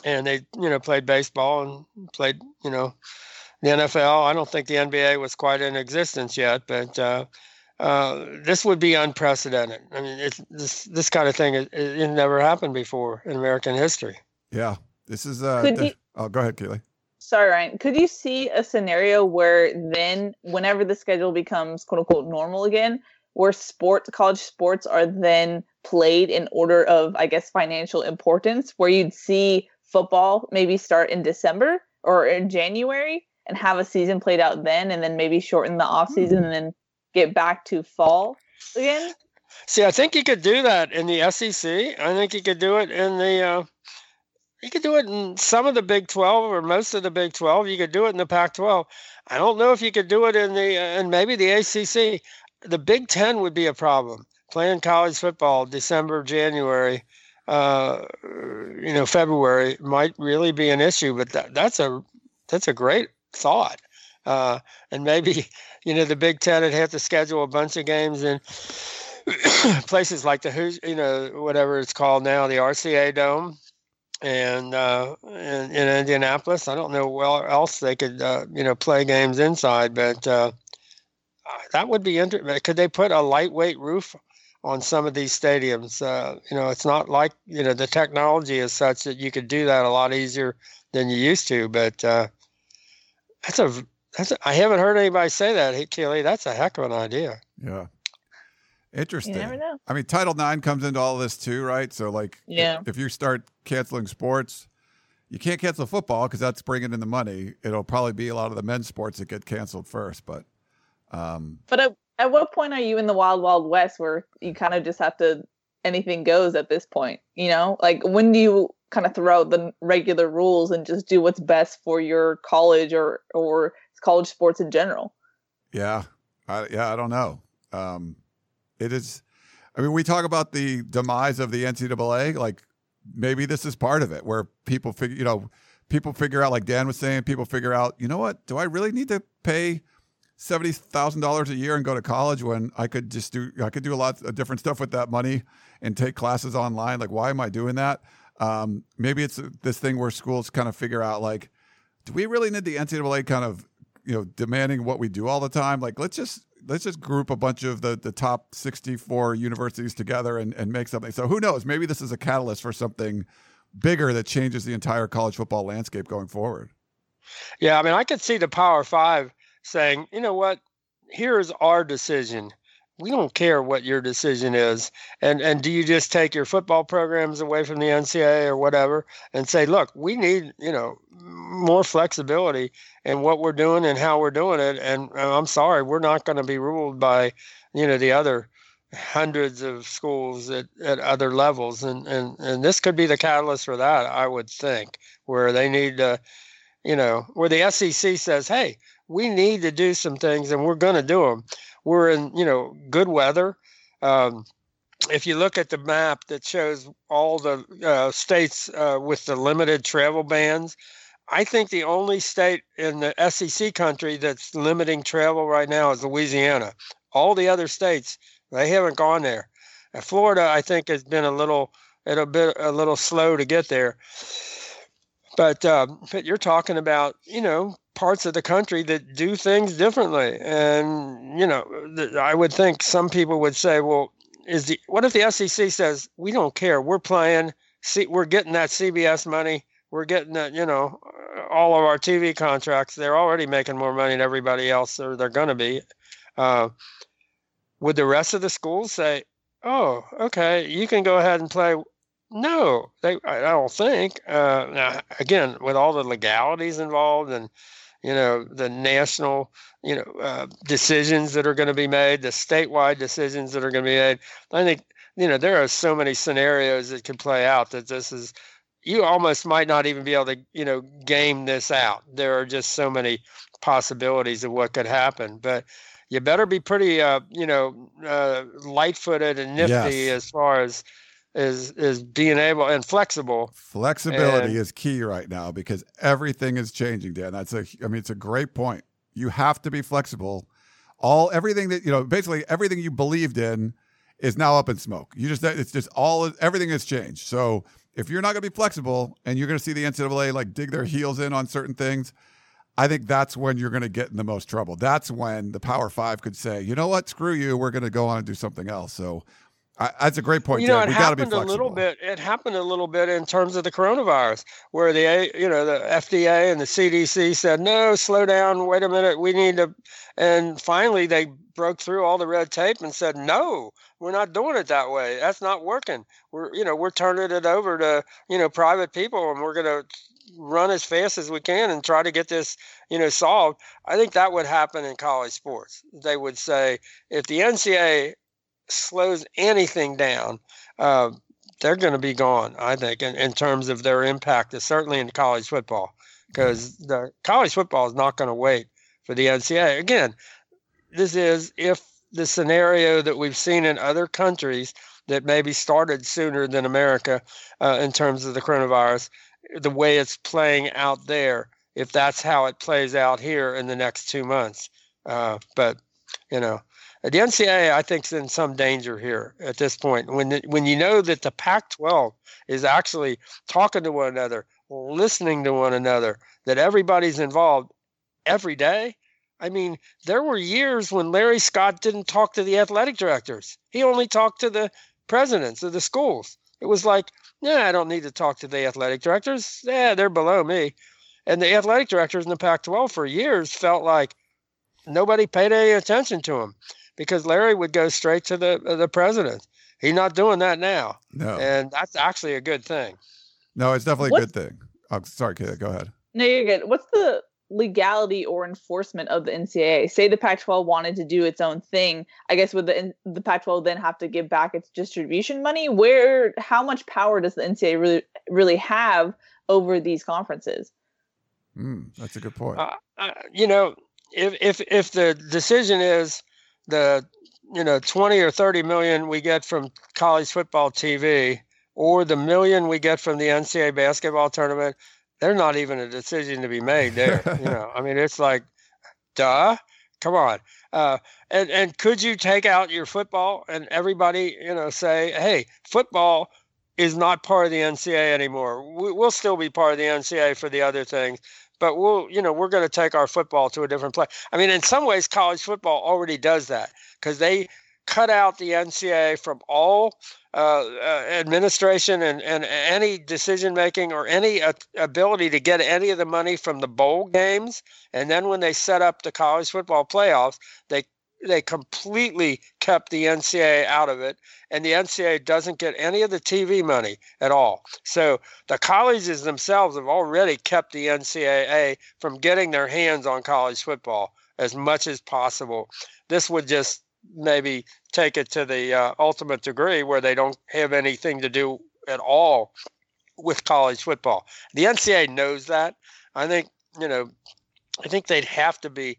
Speaker 3: And they you know played baseball and played you know the NFL. I don't think the NBA was quite in existence yet, but uh, uh, this would be unprecedented. I mean, it's, this this kind of thing it, it, never happened before in American history.
Speaker 1: Yeah, this is. Uh, Could you, oh, go ahead, Keely.
Speaker 2: Sorry, Ryan. Could you see a scenario where then, whenever the schedule becomes "quote unquote" normal again, where sports, college sports, are then played in order of, I guess, financial importance, where you'd see football maybe start in December or in January, and have a season played out then and then maybe shorten the off season mm-hmm. and then get back to fall again?
Speaker 3: See, I think you could do that in the SEC. I think you could do it in the uh, you could do it in some of the Big 12 or most of the Big 12. You could do it in the Pac 12. I don't know if you could do it in the uh, and maybe the ACC. The Big 10 would be a problem. Playing college football December, January, uh, you know, February might really be an issue, but that, that's a that's a great thought. Uh, and maybe, [laughs] you know, the Big Ten would have to schedule a bunch of games in [clears throat] places like the, Who's you know, whatever it's called now, the RCA Dome and uh, in, in, Indianapolis. I don't know where else they could, uh, you know, play games inside, but uh, that would be interesting. Could they put a lightweight roof on some of these stadiums? Uh, you know, it's not like, you know, the technology is such that you could do that a lot easier than you used to, but uh, that's a that's a, I haven't heard anybody say that, hey, Keely. That's a heck of an idea.
Speaker 1: Yeah. Interesting.
Speaker 2: You never know.
Speaker 1: I mean, Title IX comes into all this too, right? So, like,
Speaker 2: yeah.
Speaker 1: if, if you start canceling sports, you can't cancel football because that's bringing in the money. It'll probably be a lot of the men's sports that get canceled first. But, um,
Speaker 2: but at, at what point are you in the wild, wild west where you kind of just have to anything goes at this point? You know, like when do you kind of throw out the regular rules and just do what's best for your college or or college sports in general?
Speaker 1: Yeah, I, yeah, I don't know. Um, it is. I mean, we talk about the demise of the NCAA. Like maybe this is part of it, where people figure, you know, people figure out, like Dan was saying, people figure out, you know what? Do I really need to pay seventy thousand dollars a year and go to college when I could just do I could do a lot of different stuff with that money and take classes online? Like, why am I doing that? Um, maybe it's this thing where schools kind of figure out, like, do we really need the NCAA kind of you know demanding what we do all the time? Like, let's just let's just group a bunch of the the top 64 universities together and, and make something. So who knows? Maybe this is a catalyst for something bigger that changes the entire college football landscape going forward.
Speaker 3: Yeah, I mean, I could see the Power Five saying, you know what, here's our decision. We don't care what your decision is. And and do you just take your football programs away from the NCAA or whatever and say, look, we need, you know, more flexibility in what we're doing and how we're doing it. And I'm sorry, we're not going to be ruled by, you know, the other hundreds of schools at, at other levels. And, and, and this could be the catalyst for that, I would think, where they need to, you know, where the SEC says, hey, we need to do some things and we're going to do them. We're in, you know, good weather. Um, if you look at the map that shows all the uh, states uh, with the limited travel bans, I think the only state in the SEC country that's limiting travel right now is Louisiana. All the other states, they haven't gone there. Florida, I think, has been a little, a bit, a little slow to get there. But um, but you're talking about you know parts of the country that do things differently, and you know I would think some people would say, well, is the what if the SEC says we don't care, we're playing, see, we're getting that CBS money, we're getting that you know all of our TV contracts. They're already making more money than everybody else, or they're going to be. Uh, would the rest of the schools say, "Oh, okay, you can go ahead and play"? No, they. I don't think. Uh, now, again, with all the legalities involved and you know the national you know uh, decisions that are going to be made, the statewide decisions that are going to be made. I think you know there are so many scenarios that could play out that this is you almost might not even be able to you know game this out. There are just so many possibilities of what could happen, but you better be pretty uh, you know uh, light-footed and nifty yes. as far as is is being able and flexible.
Speaker 1: Flexibility and, is key right now because everything is changing, Dan. That's a I mean it's a great point. You have to be flexible. All everything that you know, basically everything you believed in is now up in smoke. You just it's just all everything has changed. So if you're not going to be flexible and you're going to see the NCAA like dig their heels in on certain things, I think that's when you're going to get in the most trouble. That's when the Power Five could say, you know what, screw you, we're going to go on and do something else. So I, that's a great point.
Speaker 3: You know, it we happened a little bit. It happened a little bit in terms of the coronavirus, where the you know the FDA and the CDC said no, slow down, wait a minute, we need to, and finally they broke through all the red tape and said no, we're not doing it that way. That's not working. We're you know we're turning it over to you know private people, and we're going to run as fast as we can and try to get this you know solved. I think that would happen in college sports. They would say if the NCAA slows anything down, uh, they're going to be gone. I think in, in terms of their impact, certainly in college football, because the college football is not going to wait for the NCAA. Again, this is if the scenario that we've seen in other countries that maybe started sooner than America uh, in terms of the coronavirus, the way it's playing out there, if that's how it plays out here in the next two months. Uh, but you know, the NCAA, I think, is in some danger here at this point. When when you know that the Pac-12 is actually talking to one another, listening to one another, that everybody's involved every day. I mean, there were years when Larry Scott didn't talk to the athletic directors. He only talked to the presidents of the schools. It was like, yeah, I don't need to talk to the athletic directors. Yeah, they're below me. And the athletic directors in the Pac 12 for years felt like nobody paid any attention to them. Because Larry would go straight to the the president. He's not doing that now.
Speaker 1: No.
Speaker 3: And that's actually a good thing.
Speaker 1: No, it's definitely a good thing. Oh, sorry, Kayla, go ahead.
Speaker 2: No, you're good. What's the legality or enforcement of the NCAA? Say the Pac-12 wanted to do its own thing. I guess would the the Pac-12 then have to give back its distribution money? Where, how much power does the NCAA really really have over these conferences?
Speaker 1: Mm, that's a good point.
Speaker 3: Uh, uh, you know, if if if the decision is the you know 20 or 30 million we get from college football TV or the million we get from the NCAA basketball tournament, they're not even a decision to be made there. [laughs] you know, I mean, it's like, duh, come on. Uh, and and could you take out your football and everybody, you know, say, hey, football is not part of the NCAA anymore. We, will still be part of the NCAA for the other things, but we'll, you know, we're going to take our football to a different place. I mean, in some ways, college football already does that because they cut out the NCAA from all uh, uh, administration and, and any decision making or any uh, ability to get any of the money from the bowl games. And then when they set up the college football playoffs, they they completely kept the NCAA out of it, and the NCAA doesn't get any of the TV money at all. So the colleges themselves have already kept the NCAA from getting their hands on college football as much as possible. This would just maybe take it to the uh, ultimate degree where they don't have anything to do at all with college football. The NCAA knows that. I think, you know, I think they'd have to be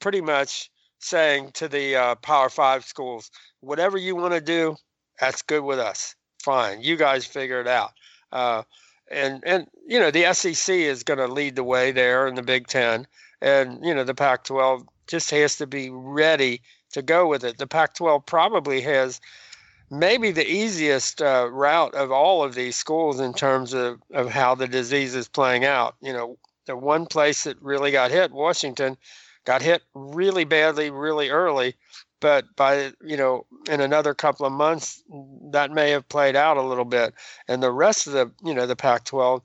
Speaker 3: pretty much saying to the uh, Power Five schools, whatever you want to do, that's good with us. Fine, you guys figure it out. Uh, and and you know the SEC is going to lead the way there in the Big Ten, and you know the Pac-12 just has to be ready to go with it. The Pac 12 probably has maybe the easiest uh, route of all of these schools in terms of, of how the disease is playing out. You know, the one place that really got hit, Washington, got hit really badly, really early. But by, you know, in another couple of months, that may have played out a little bit. And the rest of the, you know, the Pac 12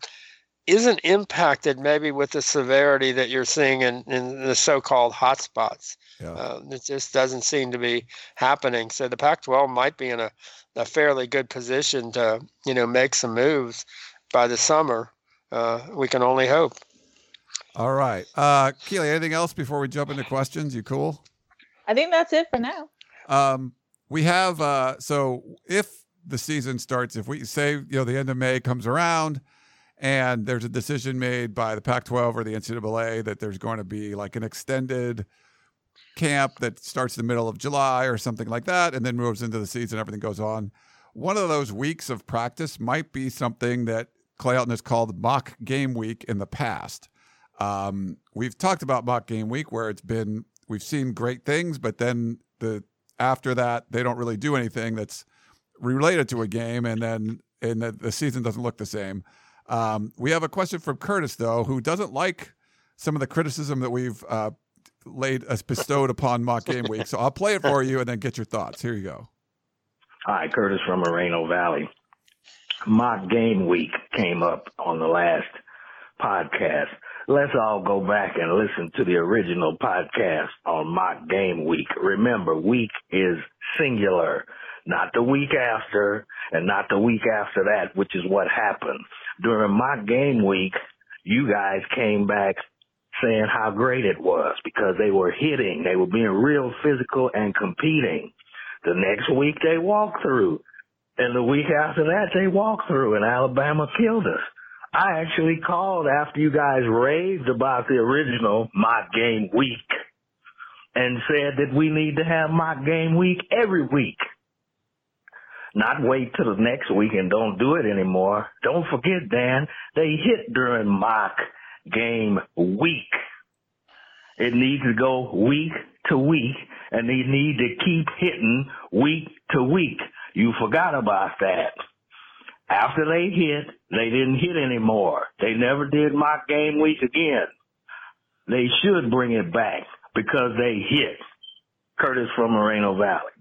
Speaker 3: isn't impacted maybe with the severity that you're seeing in, in the so-called hotspots. Yeah. Uh, it just doesn't seem to be happening. So the Pac-12 might be in a, a fairly good position to you know make some moves by the summer. Uh, we can only hope.
Speaker 1: All right, uh, Keely. Anything else before we jump into questions? You cool?
Speaker 2: I think that's it for now.
Speaker 1: Um, we have uh, so if the season starts, if we say you know the end of May comes around and there's a decision made by the Pac 12 or the NCAA that there's going to be like an extended camp that starts in the middle of July or something like that and then moves into the season, everything goes on. One of those weeks of practice might be something that Clay Helton has called mock game week in the past. Um, we've talked about mock game week where it's been, we've seen great things, but then the after that, they don't really do anything that's related to a game, and then and the, the season doesn't look the same. Um, we have a question from Curtis, though, who doesn't like some of the criticism that we've uh, laid as bestowed upon mock game week. So I'll play it for you and then get your thoughts. Here you go.
Speaker 4: Hi, Curtis from Moreno Valley. Mock game week came up on the last podcast. Let's all go back and listen to the original podcast on mock game week. Remember, week is singular, not the week after and not the week after that, which is what happened during my game week, you guys came back saying how great it was because they were hitting, they were being real physical and competing. The next week they walked through. And the week after that they walked through and Alabama killed us. I actually called after you guys raved about the original mock game week and said that we need to have mock game week every week not wait till the next week and don't do it anymore. Don't forget, Dan, they hit during mock game week. It needs to go week to week and they need to keep hitting week to week. You forgot about that. After they hit, they didn't hit anymore. They never did mock game week again. They should bring it back because they hit. Curtis from Moreno Valley.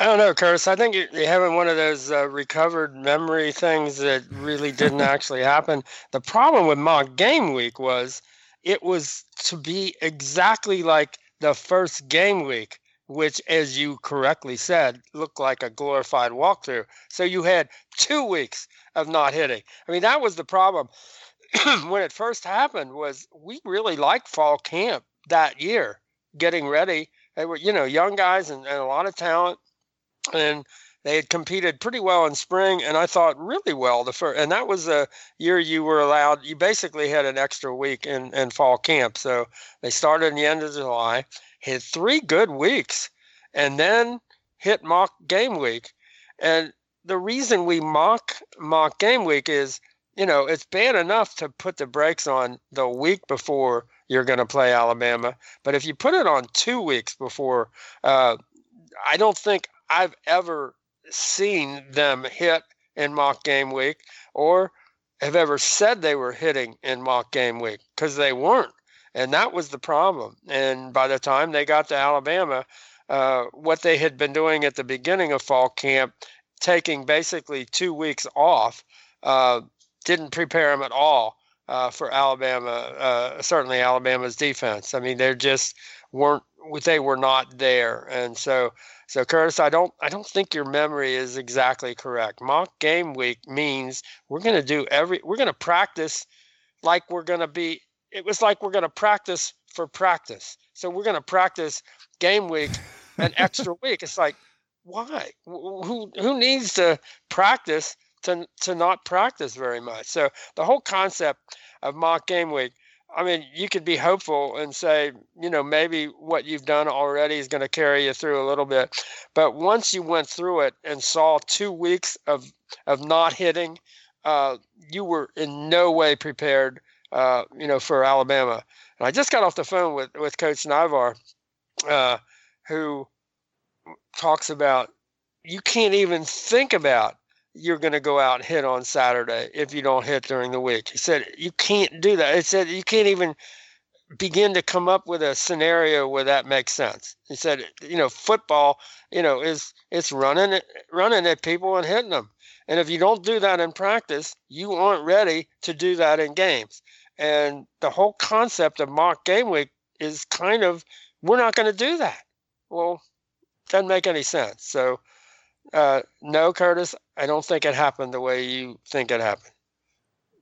Speaker 3: I don't know, Curtis. I think you're having one of those uh, recovered memory things that really didn't [laughs] actually happen. The problem with mock game week was it was to be exactly like the first game week, which, as you correctly said, looked like a glorified walkthrough. So you had two weeks of not hitting. I mean, that was the problem [clears throat] when it first happened. Was we really liked fall camp that year, getting ready. They were, you know, young guys and, and a lot of talent, and they had competed pretty well in spring, and I thought really well the first. And that was a year you were allowed. You basically had an extra week in in fall camp. So they started in the end of July, had three good weeks, and then hit mock game week. And the reason we mock mock game week is, you know, it's bad enough to put the brakes on the week before you're going to play Alabama, but if you put it on two weeks before, uh, I don't think I've ever seen them hit in mock game week or have ever said they were hitting in mock game week because they weren't. And that was the problem. And by the time they got to Alabama, uh, what they had been doing at the beginning of fall camp, taking basically two weeks off, uh, didn't prepare them at all uh, for Alabama, uh, certainly Alabama's defense. I mean, they just weren't, they were not there. And so so Curtis, I don't I don't think your memory is exactly correct. Mock game week means we're going to do every we're going to practice like we're going to be it was like we're going to practice for practice. So we're going to practice game week an [laughs] extra week. It's like why? Who who needs to practice to to not practice very much? So the whole concept of mock game week I mean, you could be hopeful and say, you know, maybe what you've done already is going to carry you through a little bit. But once you went through it and saw two weeks of of not hitting, uh, you were in no way prepared, uh, you know, for Alabama. And I just got off the phone with with Coach Naivar, uh, who talks about you can't even think about you're going to go out and hit on Saturday if you don't hit during the week. He said you can't do that. He said you can't even begin to come up with a scenario where that makes sense. He said, you know, football, you know, is it's running running at people and hitting them. And if you don't do that in practice, you aren't ready to do that in games. And the whole concept of mock game week is kind of we're not going to do that. Well, doesn't make any sense. So uh, no, Curtis, I don't think it happened the way you think it happened.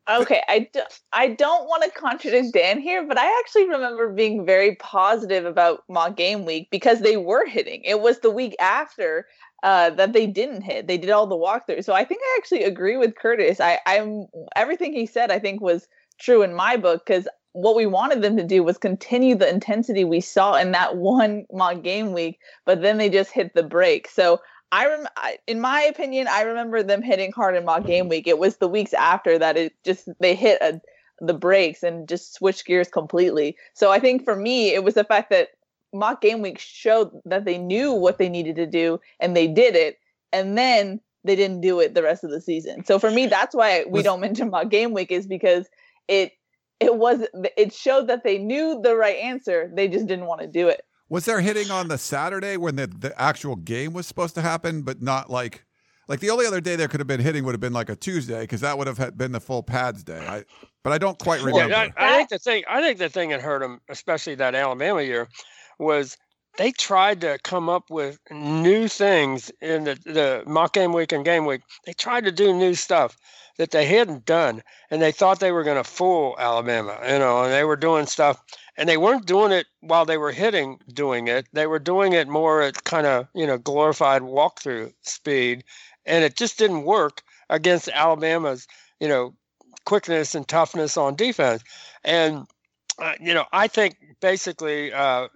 Speaker 2: Okay, I, do, I don't want to contradict Dan here, but I actually remember being very positive about mock game week because they were hitting. It was the week after uh, that they didn't hit. They did all the walkthroughs. So I think I actually agree with Curtis. I, I'm everything he said. I think was true in my book because what we wanted them to do was continue the intensity we saw in that one mock game week, but then they just hit the break. So I rem I, in my opinion, I remember them hitting hard in mock game week. It was the weeks after that it just they hit a, the brakes and just switched gears completely. So I think for me, it was the fact that mock game week showed that they knew what they needed to do and they did it, and then they didn't do it the rest of the season. So for me, that's why we was, don't mention mock game week is because it it was it showed that they knew the right answer. They just didn't want to do it.
Speaker 1: Was there hitting on the Saturday when the, the actual game was supposed to happen, but not like like the only other day there could have been hitting would have been like a Tuesday because that would have been the full pads day. I, but I don't quite remember.
Speaker 3: Yeah, I, I, think the thing I think the thing that hurt them, especially that Alabama year, was they tried to come up with new things in the, the mock game week and game week. They tried to do new stuff that they hadn't done, and they thought they were going to fool Alabama, you know, and they were doing stuff and they weren't doing it while they were hitting doing it. They were doing it more at kind of you know glorified walkthrough speed and it just didn't work against alabama's you know quickness and toughness on defense. And uh, you know i think basically uh,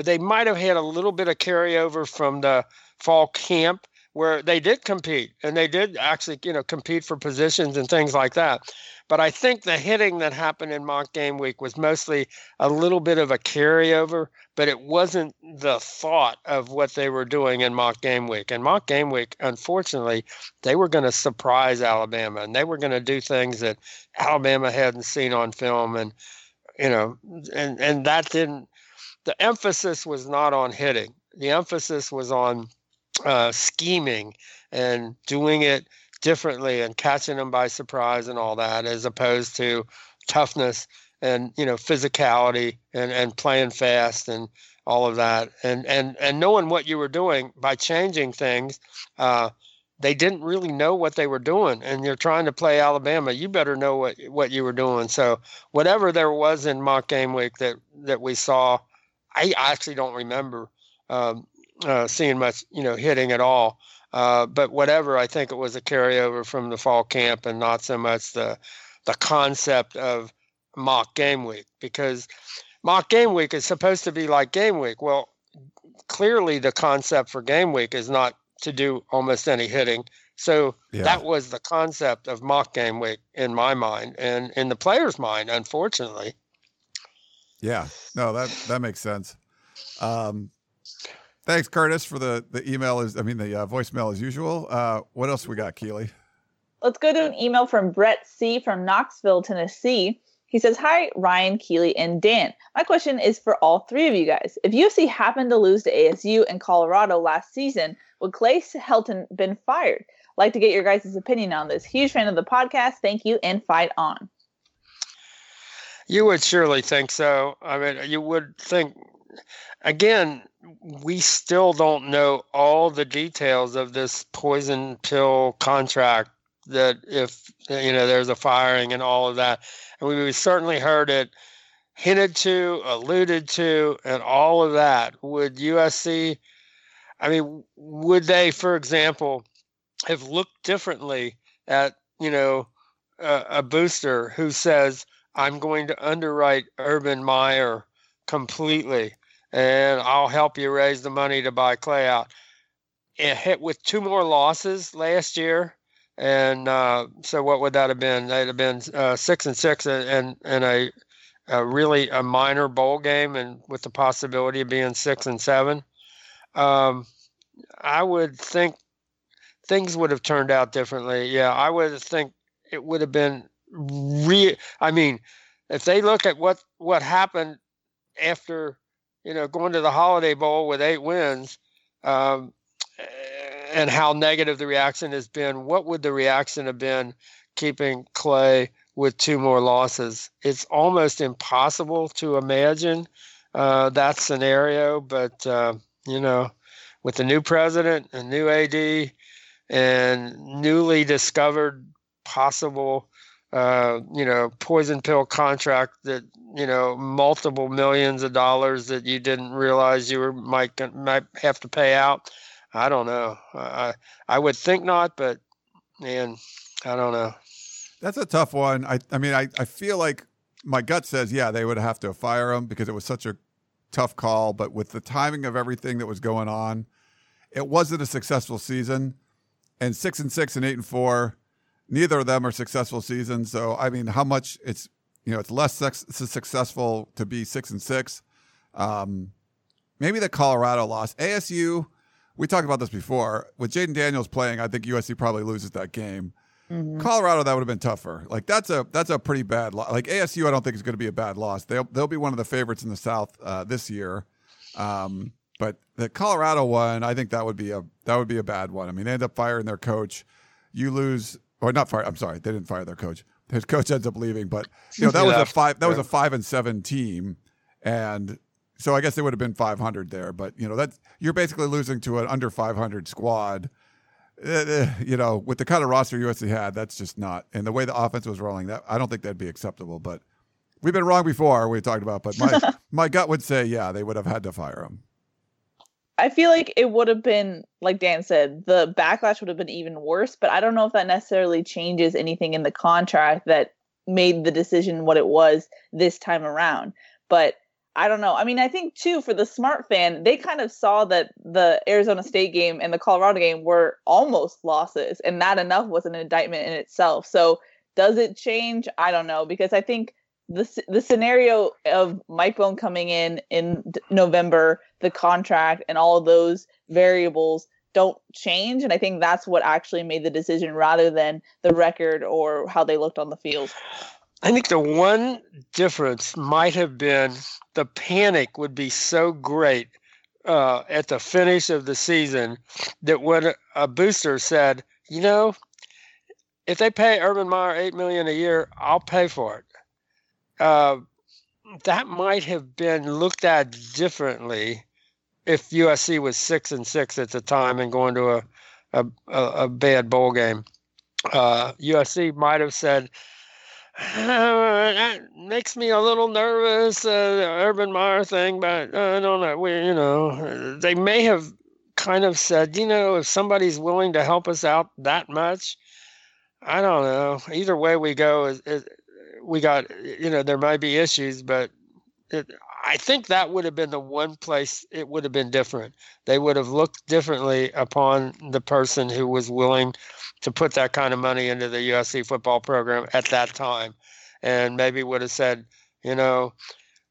Speaker 3: they might have had a little bit of carryover from the fall camp where they did compete and they did actually you know compete for positions and things like that but I think the hitting that happened in mock game week was mostly a little bit of a carryover, but it wasn't the thought of what they were doing in mock game week. And mock game week, unfortunately, they were going to surprise Alabama and they were going to do things that Alabama hadn't seen on film. And, you know, and, and that didn't, the emphasis was not on hitting, the emphasis was on uh, scheming and doing it differently and catching them by surprise and all that, as opposed to toughness and you know physicality and and playing fast and all of that. And and and knowing what you were doing by changing things uh, they didn't really know what they were doing and you're trying to play alabama you better know what what you were doing. So whatever there was in mock game week that that we saw i actually don't remember um, uh, seeing much you know hitting at all uh, but whatever i think it was a carryover from the fall camp and not so much the the concept of mock game week because mock game week is supposed to be like game week. Well, clearly the concept for game week is not to do almost any hitting. So yeah. that was the concept of mock game week in my mind and in the player's mind, unfortunately.
Speaker 1: Yeah, no, that that makes sense. Um, thanks, Curtis, for the the email. Is I mean the uh, voicemail as usual. Uh, what else we got, Keely?
Speaker 2: Let's go to an email from Brett C. from Knoxville, Tennessee. He says, Hi, Ryan, Keely, and Dan. My question is for all three of you guys. If USC happened to lose to ASU and Colorado last season, would Clay Helton been fired? Like to get your guys' opinion on this. Huge fan of the podcast. Thank you and fight on.
Speaker 3: You would surely think so. I mean, you would think, again, we still don't know all the details of this poison pill contract that if you know there's a firing and all of that. And we certainly heard it hinted to alluded to and all of that. Would usc i mean would they for example have looked differently at you know a, a booster who says i'm going to underwrite urban meyer completely and i'll help you raise the money to buy clay out it hit with two more losses last year and uh, so what would that have been? They'd have been uh, six and six, and and a, a, really a minor bowl game, and with the possibility of being six and seven. Um, I would think things would have turned out differently. Yeah, I would think it would have been real. I mean, if they look at what what happened after you know going to the Holiday Bowl with eight wins. Um, and how negative the reaction has been, what would the reaction have been keeping Clay with two more losses? It's almost impossible to imagine uh, that scenario, but uh, you know, with the new president and new AD and newly discovered possible, uh, you know, poison pill contract that you know multiple millions of dollars that you didn't realize you were might might have to pay out. I don't know. I I would think not, but man, I don't know.
Speaker 1: That's a tough one. I I mean, I, I feel like my gut says yeah, they would have to fire him because it was such a tough call. But with the timing of everything that was going on, it wasn't a successful season. And six and six and eight and four, neither of them are successful seasons. So I mean, how much it's you know it's less sex, successful to be six and six. Um, maybe the Colorado loss, ASU we talked about this before. With Jayden Daniels playing, I think USC probably loses that game. Mm-hmm. Colorado, that would have been tougher. Like that's a that's a pretty bad loss. Like ASU, I don't think is going to be a bad loss. They'll they'll be one of the favorites in the South uh, this year. Um, but the Colorado one, I think that would be a that would be a bad one. I mean, they end up firing their coach. You lose, or not fire. I'm sorry, they didn't fire their coach. His [laughs] coach ends up leaving, but you know that was a five that was a five and seven team, and so I guess they would have been 500 there, but you know that you're basically losing to an under 500 squad. Uh, you know, with the kind of roster USC had, that's just not. And the way the offense was rolling, that I don't think that'd be acceptable. But we've been wrong before. We talked about, but my [laughs] my gut would say, yeah, they would have had to fire him.
Speaker 2: I feel like it would have been, like Dan said, the backlash would have been even worse. But I don't know if that necessarily changes anything in the contract that made the decision what it was this time around. But I don't know. I mean, I think too for the smart fan, they kind of saw that the Arizona State game and the Colorado game were almost losses, and that enough was an indictment in itself. So, does it change? I don't know because I think the the scenario of Mike Bohn coming in in November, the contract, and all of those variables don't change, and I think that's what actually made the decision rather than the record or how they looked on the field.
Speaker 3: I think the one difference might have been the panic would be so great uh, at the finish of the season that when a booster said, you know, if they pay Urban Meyer eight million a year, I'll pay for it. Uh, that might have been looked at differently if USC was six and six at the time and going to a a, a bad bowl game. Uh, USC might have said, that makes me a little nervous, uh, the Urban Meyer thing, but uh, I don't know. We, you know, they may have kind of said, you know, if somebody's willing to help us out that much, I don't know. Either way we go, is, is, we got, you know, there might be issues, but it, I think that would have been the one place it would have been different. They would have looked differently upon the person who was willing to put that kind of money into the USC football program at that time, and maybe would have said, you know,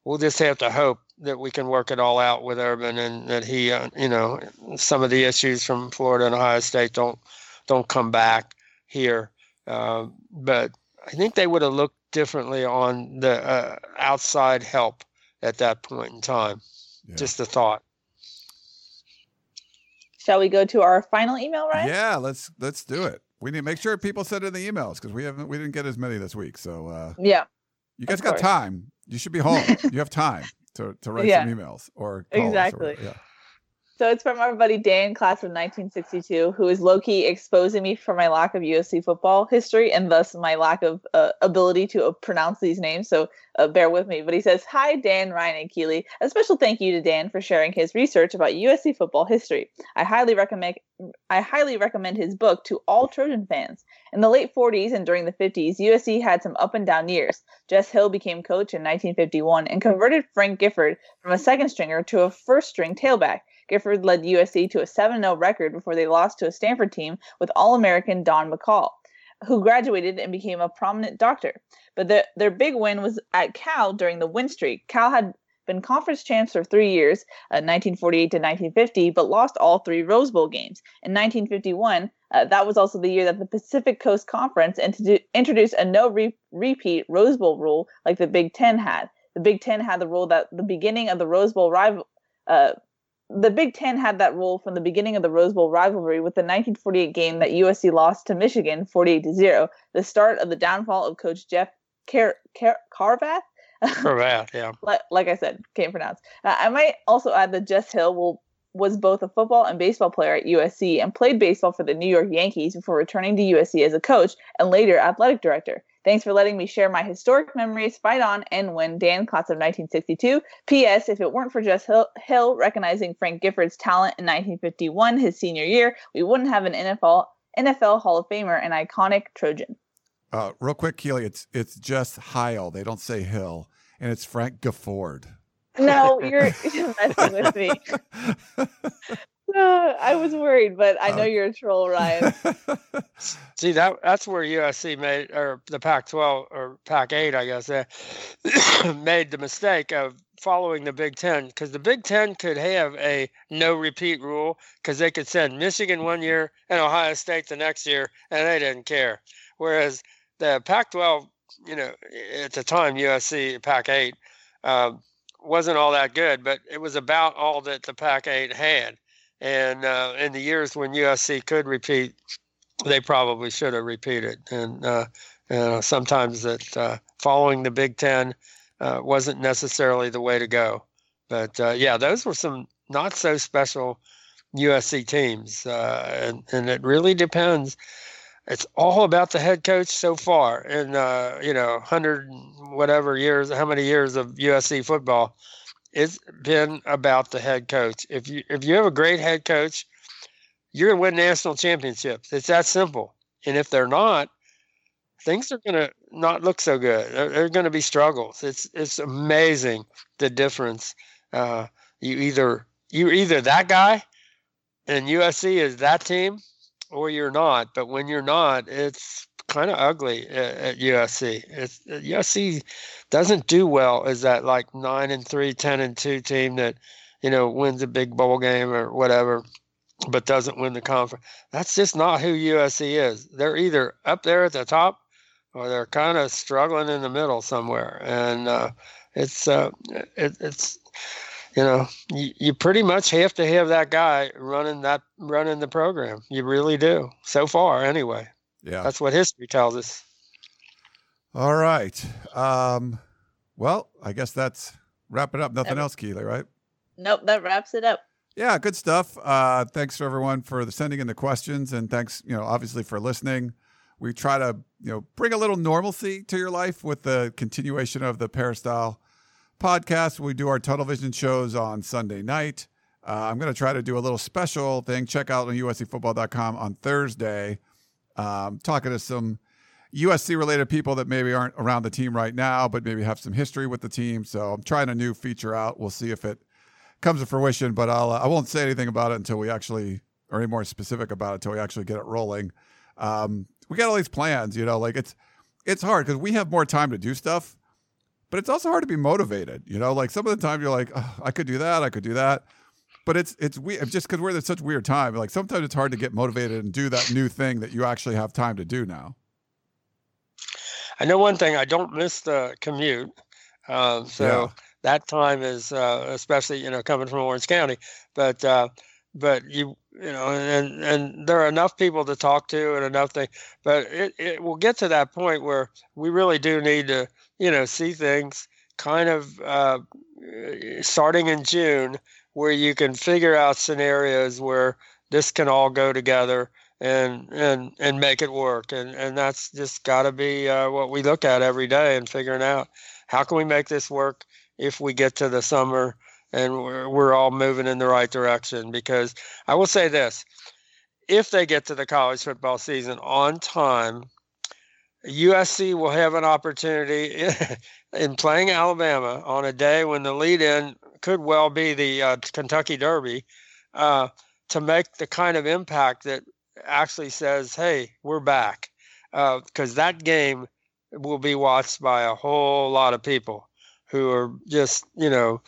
Speaker 3: we'll just have to hope that we can work it all out with Urban and that he, uh, you know, some of the issues from Florida and Ohio State don't don't come back here. Uh, but I think they would have looked differently on the uh, outside help at that point in time. Yeah. Just a thought.
Speaker 2: Shall we go to our final email, Ryan?
Speaker 1: Yeah, let's let's do it. We need to make sure people send in the emails because we haven't we didn't get as many this week. So uh,
Speaker 2: yeah,
Speaker 1: you guys got course. time. You should be home. [laughs] you have time to, to write yeah. some emails or
Speaker 2: exactly.
Speaker 1: Or, yeah.
Speaker 2: So it's from our buddy Dan, class of 1962, who is low key exposing me for my lack of USC football history and thus my lack of uh, ability to uh, pronounce these names. So uh, bear with me. But he says, Hi, Dan, Ryan, and Keely. A special thank you to Dan for sharing his research about USC football history. I highly recommend. I highly recommend his book to all Trojan fans. In the late 40s and during the 50s, USC had some up and down years. Jess Hill became coach in 1951 and converted Frank Gifford from a second stringer to a first string tailback. Gifford led USC to a 7 0 record before they lost to a Stanford team with All American Don McColl, who graduated and became a prominent doctor. But the, their big win was at Cal during the win streak. Cal had been conference champs for three years, uh, 1948 to 1950, but lost all three Rose Bowl games. In 1951, uh, that was also the year that the Pacific Coast Conference introduced a no re- repeat Rose Bowl rule like the Big Ten had. The Big Ten had the rule that the beginning of the Rose Bowl rival, uh, the Big Ten had that rule from the beginning of the Rose Bowl rivalry with the 1948 game that USC lost to Michigan 48 to 0, the start of the downfall of coach Jeff Car- Car- Carvath.
Speaker 3: Carvath, yeah. [laughs]
Speaker 2: like, like, I said, can't pronounce. Uh, I might also add that Jess Hill will was both a football and baseball player at USC and played baseball for the New York Yankees before returning to USC as a coach and later athletic director. Thanks for letting me share my historic memories. Fight on and win, Dan, class of 1962. P.S. If it weren't for Jess Hill, Hill recognizing Frank Gifford's talent in 1951, his senior year, we wouldn't have an NFL NFL Hall of Famer, an iconic Trojan.
Speaker 1: Uh, real quick, Keely, it's it's just Heil. They don't say Hill, and it's Frank Gifford.
Speaker 2: No, you're, [laughs] you're messing with me. [laughs] [laughs] I was worried, but I know uh, you're a troll, Ryan. [laughs]
Speaker 3: See that that's where USC made or the Pac-12 or Pac-8, I guess, uh, [coughs] made the mistake of following the Big Ten because the Big Ten could have a no repeat rule because they could send Michigan one year and Ohio State the next year, and they didn't care. Whereas the Pac-12, you know, at the time USC Pac-8 um, wasn't all that good, but it was about all that the Pac-8 had and uh, in the years when USC could repeat, they probably should have repeated. And uh, uh, sometimes that uh, following the Big Ten uh, wasn't necessarily the way to go. But uh, yeah, those were some not so special USC teams, and and it really depends. It's all about the head coach so far, in you know, hundred whatever years, how many years of USC football it's been about the head coach. If you if you have a great head coach, you're gonna win national championships. It's that simple. And if they're not, things are gonna not look so good. They're, they're gonna be struggles. It's it's amazing the difference. Uh, you either you're either that guy, and USC is that team, or you're not. But when you're not, it's kind of ugly at, at USC. It's, USC doesn't do well as that like nine and three, 10 and two team that you know wins a big bowl game or whatever, but doesn't win the conference. That's just not who USC is. They're either up there at the top or they're kind of struggling in the middle somewhere, and uh, it's uh, it, it's you know you, you pretty much have to have that guy running that running the program. You really do so far, anyway.
Speaker 1: Yeah.
Speaker 3: That's what history tells us.
Speaker 1: All right. Um, Well, I guess that's wrapping up. Nothing else, Keely, right?
Speaker 2: Nope, that wraps it up.
Speaker 1: Yeah, good stuff. Uh, thanks to everyone for the sending in the questions, and thanks, you know, obviously for listening. We try to, you know, bring a little normalcy to your life with the continuation of the Peristyle podcast. We do our Tunnel Vision shows on Sunday night. Uh, I'm going to try to do a little special thing. Check out on USCFootball.com on Thursday, um, talking to some USC related people that maybe aren't around the team right now, but maybe have some history with the team. So I'm trying a new feature out. We'll see if it comes to fruition, but I'll uh, I won't say anything about it until we actually, or any more specific about it until we actually get it rolling. Um, we got all these plans, you know, like it's it's hard because we have more time to do stuff, but it's also hard to be motivated. You know, like some of the time you're like, oh, I could do that, I could do that but it's it's weird just because we're in such weird time. Like sometimes it's hard to get motivated and do that new thing that you actually have time to do now.
Speaker 3: I know one thing: I don't miss the commute. Um, so yeah. that time is uh, especially you know coming from Orange County, but uh, but you you know and and there are enough people to talk to and enough things, but it, it will get to that point where we really do need to you know see things kind of uh, starting in June where you can figure out scenarios where this can all go together and and and make it work. And and that's just got to be uh, what we look at every day and figuring out how can we make this work if we get to the summer and we're, we're all moving in the right direction. Because i will say this if they get to the college football season on time usc will have an opportunity [laughs] in playing alabama on a day when the lead in could well be the uh, kentucky derby uh, to make the kind of impact that actually says, "Hey, we're back," because uh, that game will be watched by a whole lot of people who are just you know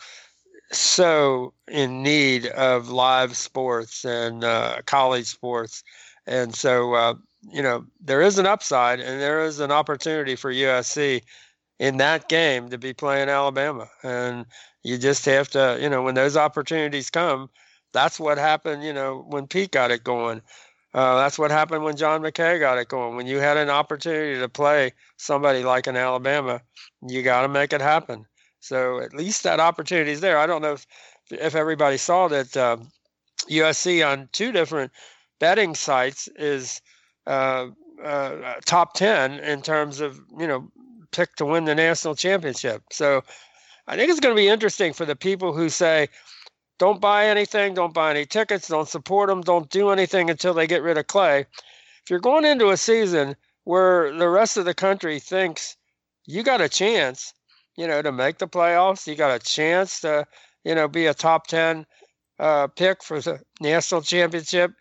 Speaker 3: so in need of live sports and uh, college sports, and so uh, you know there is an upside and there is an opportunity for USC in that game to be playing Alabama, and you just have to you know when those opportunities come. That's what happened, you know, when Pete got it going. Uh, that's what happened when John McKay got it going. When you had an opportunity to play somebody like in Alabama, you got to make it happen. So at least that opportunity is there. I don't know if, if everybody saw that uh, USC on two different betting sites is uh, uh, top 10 in terms of, you know, pick to win the national championship. So I think it's going to be interesting for the people who say, don't buy anything, don't buy any tickets, don't support them, don't do anything until they get rid of Clay. If you're going into a season where the rest of the country thinks you got a chance, you know, to make the playoffs, you got a chance to, you know, be a top 10 uh, pick for the national championship.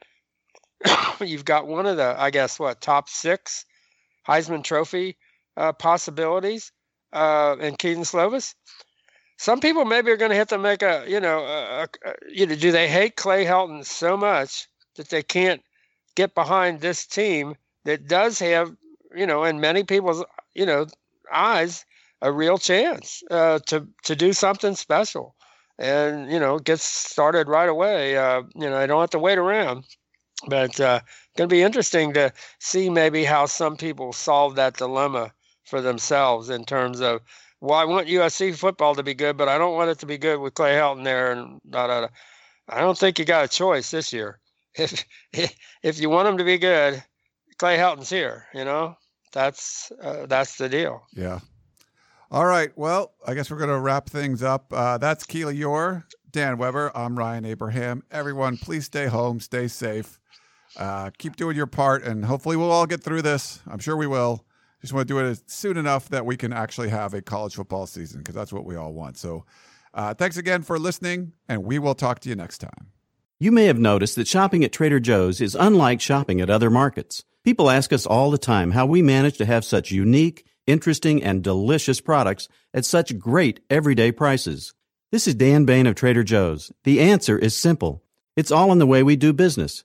Speaker 3: [coughs] You've got one of the, I guess, what, top six Heisman Trophy uh, possibilities uh, in Kedon Slovis? Some people maybe are going to have to make a you know a, a, you know do they hate Clay Helton so much that they can't get behind this team that does have you know in many people's you know eyes a real chance uh, to to do something special? And you know get started right away uh, you know I don't have to wait around but uh, going to be interesting to see maybe how some people solve that dilemma for themselves in terms of well, I want USC football to be good, but I don't want it to be good with Clay Helton there and da da da. I don't think you got a choice this year. [laughs] If if you want them to be good, Clay Helton's here. You know, that's uh, that's the deal.
Speaker 1: Yeah. All right. Well, I guess we're going to wrap things up. Uh, that's Keely Eure, Dan Weber. I'm Ryan Abraham. Everyone, please stay home, stay safe, uh, keep doing your part, and hopefully we'll all get through this. I'm sure we will. Just want to do it soon enough that we can actually have a college football season because that's what we all want. So, uh, thanks again for listening, and we will talk to you next time.
Speaker 5: You may have noticed that shopping at Trader Joe's is unlike shopping at other markets. People ask us all the time how we manage to have such unique, interesting, and delicious products at such great everyday prices. This is Dan Bane of Trader Joe's. The answer is simple. It's all in the way we do business.